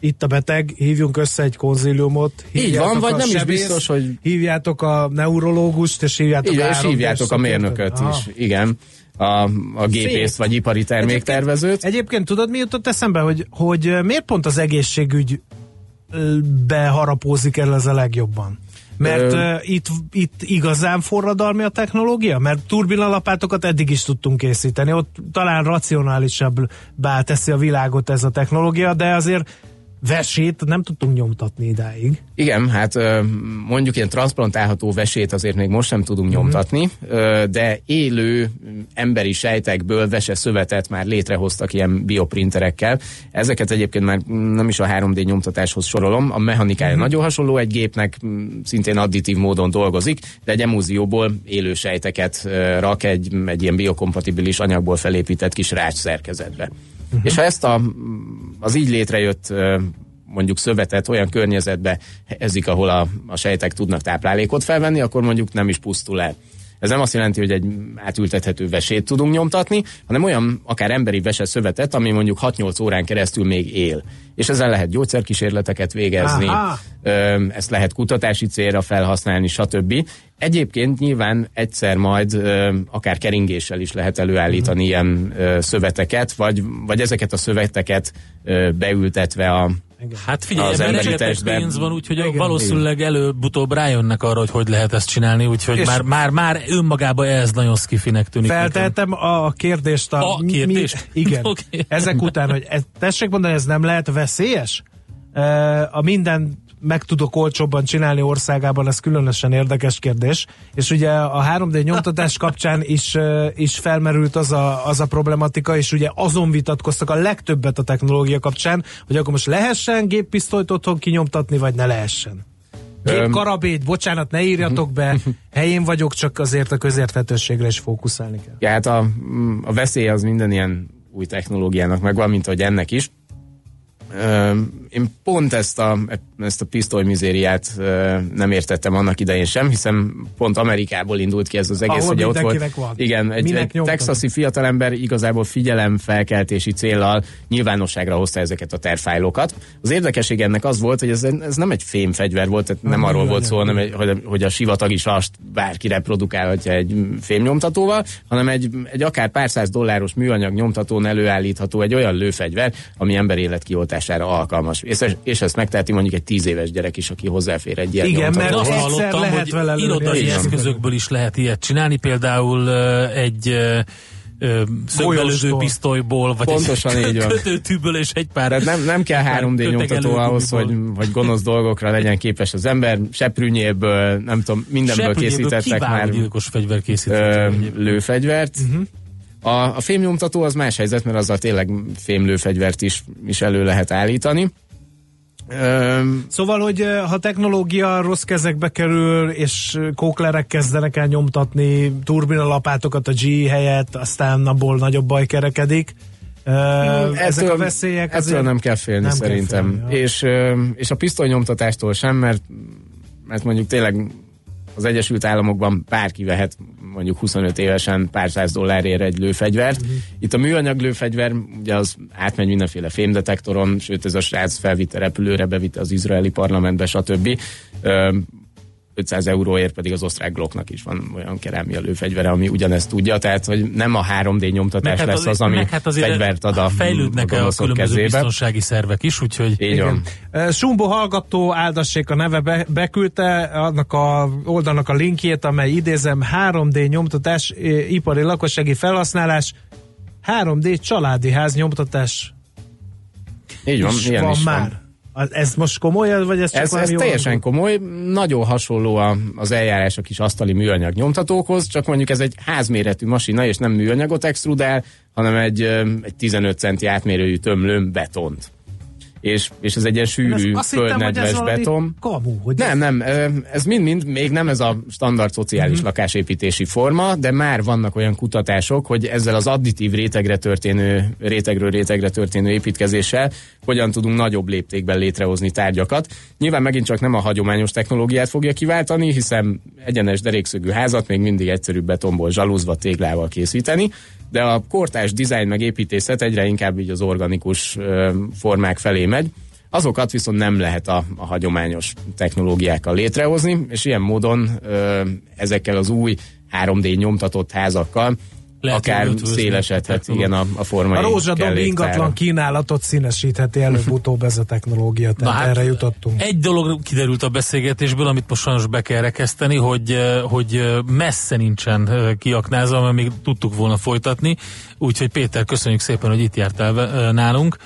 S1: itt a beteg, hívjunk össze egy konziliumot.
S8: Így van, vagy
S1: a
S8: nem is
S1: sebészt,
S8: biztos, hogy-
S1: Hívjátok a neurológust, és hívjátok
S8: így,
S1: a
S8: és
S1: 3D-s
S8: hívjátok a mérnököt
S1: szakértőt.
S8: is, igen, a, a gépész vagy ipari terméktervezőt.
S1: Egyébként tudod, mi jutott eszembe, hogy, hogy miért pont az egészségügy beharapózik el ez a legjobban? Mert
S8: Ö-
S1: uh, itt, itt igazán forradalmi a technológia? Mert turbinalapátokat eddig is tudtunk készíteni, ott talán racionálisabbá teszi a világot ez a technológia, de azért vesét nem tudtunk nyomtatni idáig.
S8: Igen, hát mondjuk ilyen transplantálható vesét azért még most sem tudunk nyomtatni, ö, de élő emberi sejtekből vese szövetet már létrehoztak ilyen bioprinterekkel. Ezeket egyébként már nem is a 3D nyomtatáshoz sorolom, a mechanikája nagyon hasonló, egy gépnek mm, szintén additív módon dolgozik, de egy emúzióból élő sejteket rak egy, egy ilyen biokompatibilis anyagból felépített kis rács szerkezetbe. Uh-huh. És ha ezt a, az így létrejött mondjuk szövetet olyan környezetbe helyezik, ahol a, a sejtek tudnak táplálékot felvenni, akkor mondjuk nem is pusztul el. Ez nem azt jelenti, hogy egy átültethető vesét tudunk nyomtatni, hanem olyan akár emberi vese szövetet, ami mondjuk 6-8 órán keresztül még él. És ezzel lehet gyógyszerkísérleteket végezni,
S1: Aha.
S8: ezt lehet kutatási célra felhasználni, stb. Egyébként nyilván egyszer majd ö, akár keringéssel is lehet előállítani ilyen ö, szöveteket, vagy, vagy ezeket a szöveteket ö, beültetve a,
S2: Hát figyelj,
S8: Az emberi testben.
S2: pénz van, úgyhogy
S1: Igen.
S2: valószínűleg előbb-utóbb rájönnek arra, hogy hogy lehet ezt csinálni, úgyhogy már, már, már önmagában ez nagyon skifinek tűnik.
S1: Feltehetem a kérdést. A,
S2: A kérdést?
S1: Mi, igen.
S2: Oké.
S1: Ezek után, hogy ez, tessék mondani, ez nem lehet veszélyes? A minden meg tudok olcsóbban csinálni országában, ez különösen érdekes kérdés. És ugye a 3D nyomtatás kapcsán is, is felmerült az a, az a problematika, és ugye azon vitatkoztak a legtöbbet a technológia kapcsán, hogy akkor most lehessen géppisztolyt otthon kinyomtatni, vagy ne lehessen.
S8: Öm.
S1: Gépkarabét, bocsánat, ne írjatok be, helyén vagyok, csak azért a közérthetőségre is fókuszálni kell.
S8: Ja, hát a, a veszély az minden ilyen új technológiának megvan, mint ahogy ennek is. Én pont ezt a, ezt a pisztolymizériát nem értettem annak idején sem, hiszen pont Amerikából indult ki ez az egész,
S1: Ahol
S8: ugye ott volt.
S1: van.
S8: Igen, egy,
S1: Minek
S8: egy
S1: nyomtatni?
S8: texasi fiatalember igazából figyelemfelkeltési céllal nyilvánosságra hozta ezeket a terfájlokat. Az érdekesség ennek az volt, hogy ez, ez nem egy fémfegyver volt, tehát nem
S1: Ah,
S8: arról
S1: nem
S8: volt szó, hanem egy, hogy, hogy a sivatagi sast bárki reprodukálhatja egy fémnyomtatóval, hanem egy, egy akár pár száz dolláros műanyag nyomtatón előállítható egy olyan lőfegyver, ami ember élet kioltására alkalmas. És, és ezt megteheti mondjuk egy tíz éves gyerek is, aki hozzáfér egy ilyen
S1: Igen, mert
S2: azt hallottam,
S1: lehet vele
S2: hogy
S1: lőni
S2: irodai
S1: az
S2: eszközökből is lehet ilyet csinálni, például egy szögbelőző pisztolyból, vagy
S8: Pontosan
S2: egy
S8: így van.
S2: kötőtűből és egy pár
S8: Tehát nem, nem kell 3D
S2: kötegelő
S8: nyomtató ahhoz, hogy, hogy gonosz dolgokra legyen képes az ember. Seprűnyéből, nem tudom, mindenből
S2: Seprűnyéből
S8: készítettek már
S2: gyilkos fegyver
S8: ö,
S2: készített.
S8: lőfegyvert. Uh-huh. A, a fémnyomtató az más helyzet, mert azzal tényleg fémlőfegyvert is, is elő lehet állítani. Ö,
S1: Szóval, hogy ha technológia rossz kezekbe kerül, és kóklerek kezdenek el nyomtatni turbinalapátokat a G helyett, aztán abból nagyobb baj kerekedik. Uh, ezek a veszélyek
S8: ettől nem kell félni
S1: nem kell
S8: szerintem.
S1: félni, ja.
S8: és, és a pisztolynyomtatástól sem, mert, mert mondjuk tényleg az Egyesült Államokban bárki vehet mondjuk 25 évesen pár száz dollárért egy lőfegyvert. Uh-huh. Itt a műanyag lőfegyver, ugye az átmegy mindenféle fémdetektoron, sőt ez a srác felvitte repülőre, bevitte az izraeli parlamentbe, stb. Ö, 500 euróért pedig az osztrák Glocknak is van olyan kerámia lőfegyvere, ami ugyanezt tudja, tehát hogy nem a 3D nyomtatás lesz az, ami
S2: meg hát azért
S8: fegyvert ad a
S2: fejlődnek a, a különböző
S8: kezébe.
S2: biztonsági szervek is, úgyhogy
S8: Így van.
S1: Ö, Sumbo hallgató áldassék a neve be, beküldte annak a oldalnak a linkjét, amely idézem 3D nyomtatás, ipari lakossági felhasználás, 3D családi ház nyomtatás
S8: Így van,
S1: is
S8: ilyen
S1: van
S8: is
S1: már.
S8: van.
S1: Ez most komoly, vagy ez csak
S8: Ez, ez teljesen
S1: olyan-
S8: komoly, nagyon hasonló a, az eljárás a kis asztali műanyag nyomtatókhoz, csak mondjuk ez egy házméretű masina, és nem műanyagot extrudál, hanem egy, egy 15 centi átmérőjű tömlőn betont. És, és ez egy ilyen sűrű, földnedves beton.
S1: Kamu, hogy
S8: Nem, nem, ez mind-mind még nem ez a standard szociális mm. lakásépítési forma, de már vannak olyan kutatások, hogy ezzel az additív rétegre történő, rétegről rétegre történő építkezéssel hogyan tudunk nagyobb léptékben létrehozni tárgyakat. Nyilván megint csak nem a hagyományos technológiát fogja kiváltani, hiszen egyenes derékszögű házat még mindig egyszerűbb betonból zsalúzva téglával készíteni, de a kortás dizájn meg építészet egyre inkább így az organikus formák felé megy. Azokat viszont nem lehet a, a hagyományos technológiákkal létrehozni, és ilyen módon ezekkel az új 3D nyomtatott házakkal
S2: Lehet
S8: akár szélesedhet
S2: a
S8: igen a, a formai
S1: A rózsadomb
S8: kelléktára.
S1: ingatlan kínálatot színesítheti előbb-utóbb ez a technológia, tehát
S2: hát,
S1: erre jutottunk.
S2: Egy dolog kiderült a beszélgetésből, amit most sajnos be kell rekeszteni, hogy, eh, hogy eh, messze nincsen eh, kiaknázva, mert még tudtuk volna folytatni. Úgyhogy Péter, köszönjük szépen, hogy itt jártál nálunk.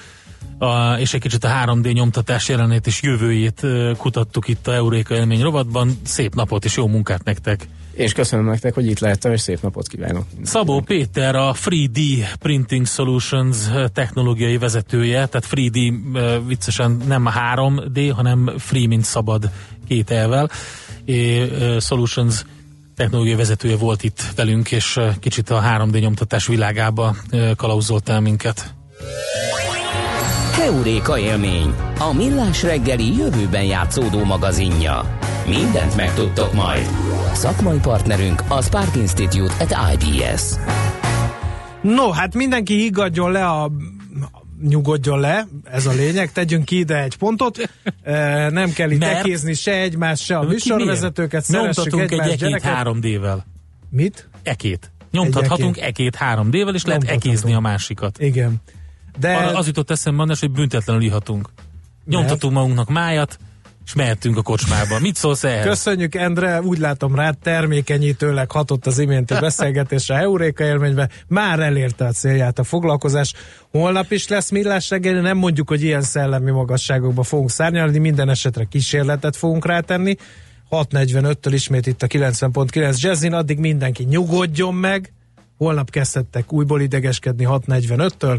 S2: A, és egy kicsit a 3D nyomtatás jelenét és jövőjét kutattuk itt a Euréka élmény rovatban. Szép napot és jó munkát nektek!
S8: És köszönöm nektek, hogy itt lehettem, és szép napot kívánok.
S2: Szabó Péter a 3D Printing Solutions technológiai vezetője, tehát 3D eh, viccesen nem 3D, hanem free, mint szabad két elvel. Solutions technológiai vezetője volt itt velünk, és kicsit a 3D nyomtatás világába kalauzolt el minket.
S4: Heuréka élmény, a millás reggeli jövőben játszódó magazinja. Mindent megtudtok majd. Szakmai partnerünk a Spark Institute at IBS.
S1: No, hát mindenki higgadjon le a nyugodjon le, ez a lényeg, tegyünk ki ide egy pontot, nem kell itt
S2: Mert-
S1: tekézni se egymást, se a műsorvezetőket, szeressük
S2: egy ekét
S1: gyerekek.
S2: 3D-vel.
S1: Mit?
S2: Ekét. Nyomtathatunk
S1: Egy
S2: ekét 3D-vel, és lehet ekézni a másikat.
S1: Igen. De
S2: Arra az jutott eszembe, András, hogy büntetlenül ihatunk. Nyomtatunk magunknak májat, és mehetünk a kocsmába. Mit szólsz ehhez?
S1: Köszönjük, Endre, úgy látom rá, termékenyítőleg hatott az iménti beszélgetés a Euréka élményben. Már elérte a célját a foglalkozás. Holnap is lesz millás reggeli, nem mondjuk, hogy ilyen szellemi magasságokba fogunk szárnyalni, minden esetre kísérletet fogunk rátenni. 6.45-től ismét itt a 90.9 Jazzin, addig mindenki nyugodjon meg. Holnap kezdhettek újból idegeskedni 6.45-től.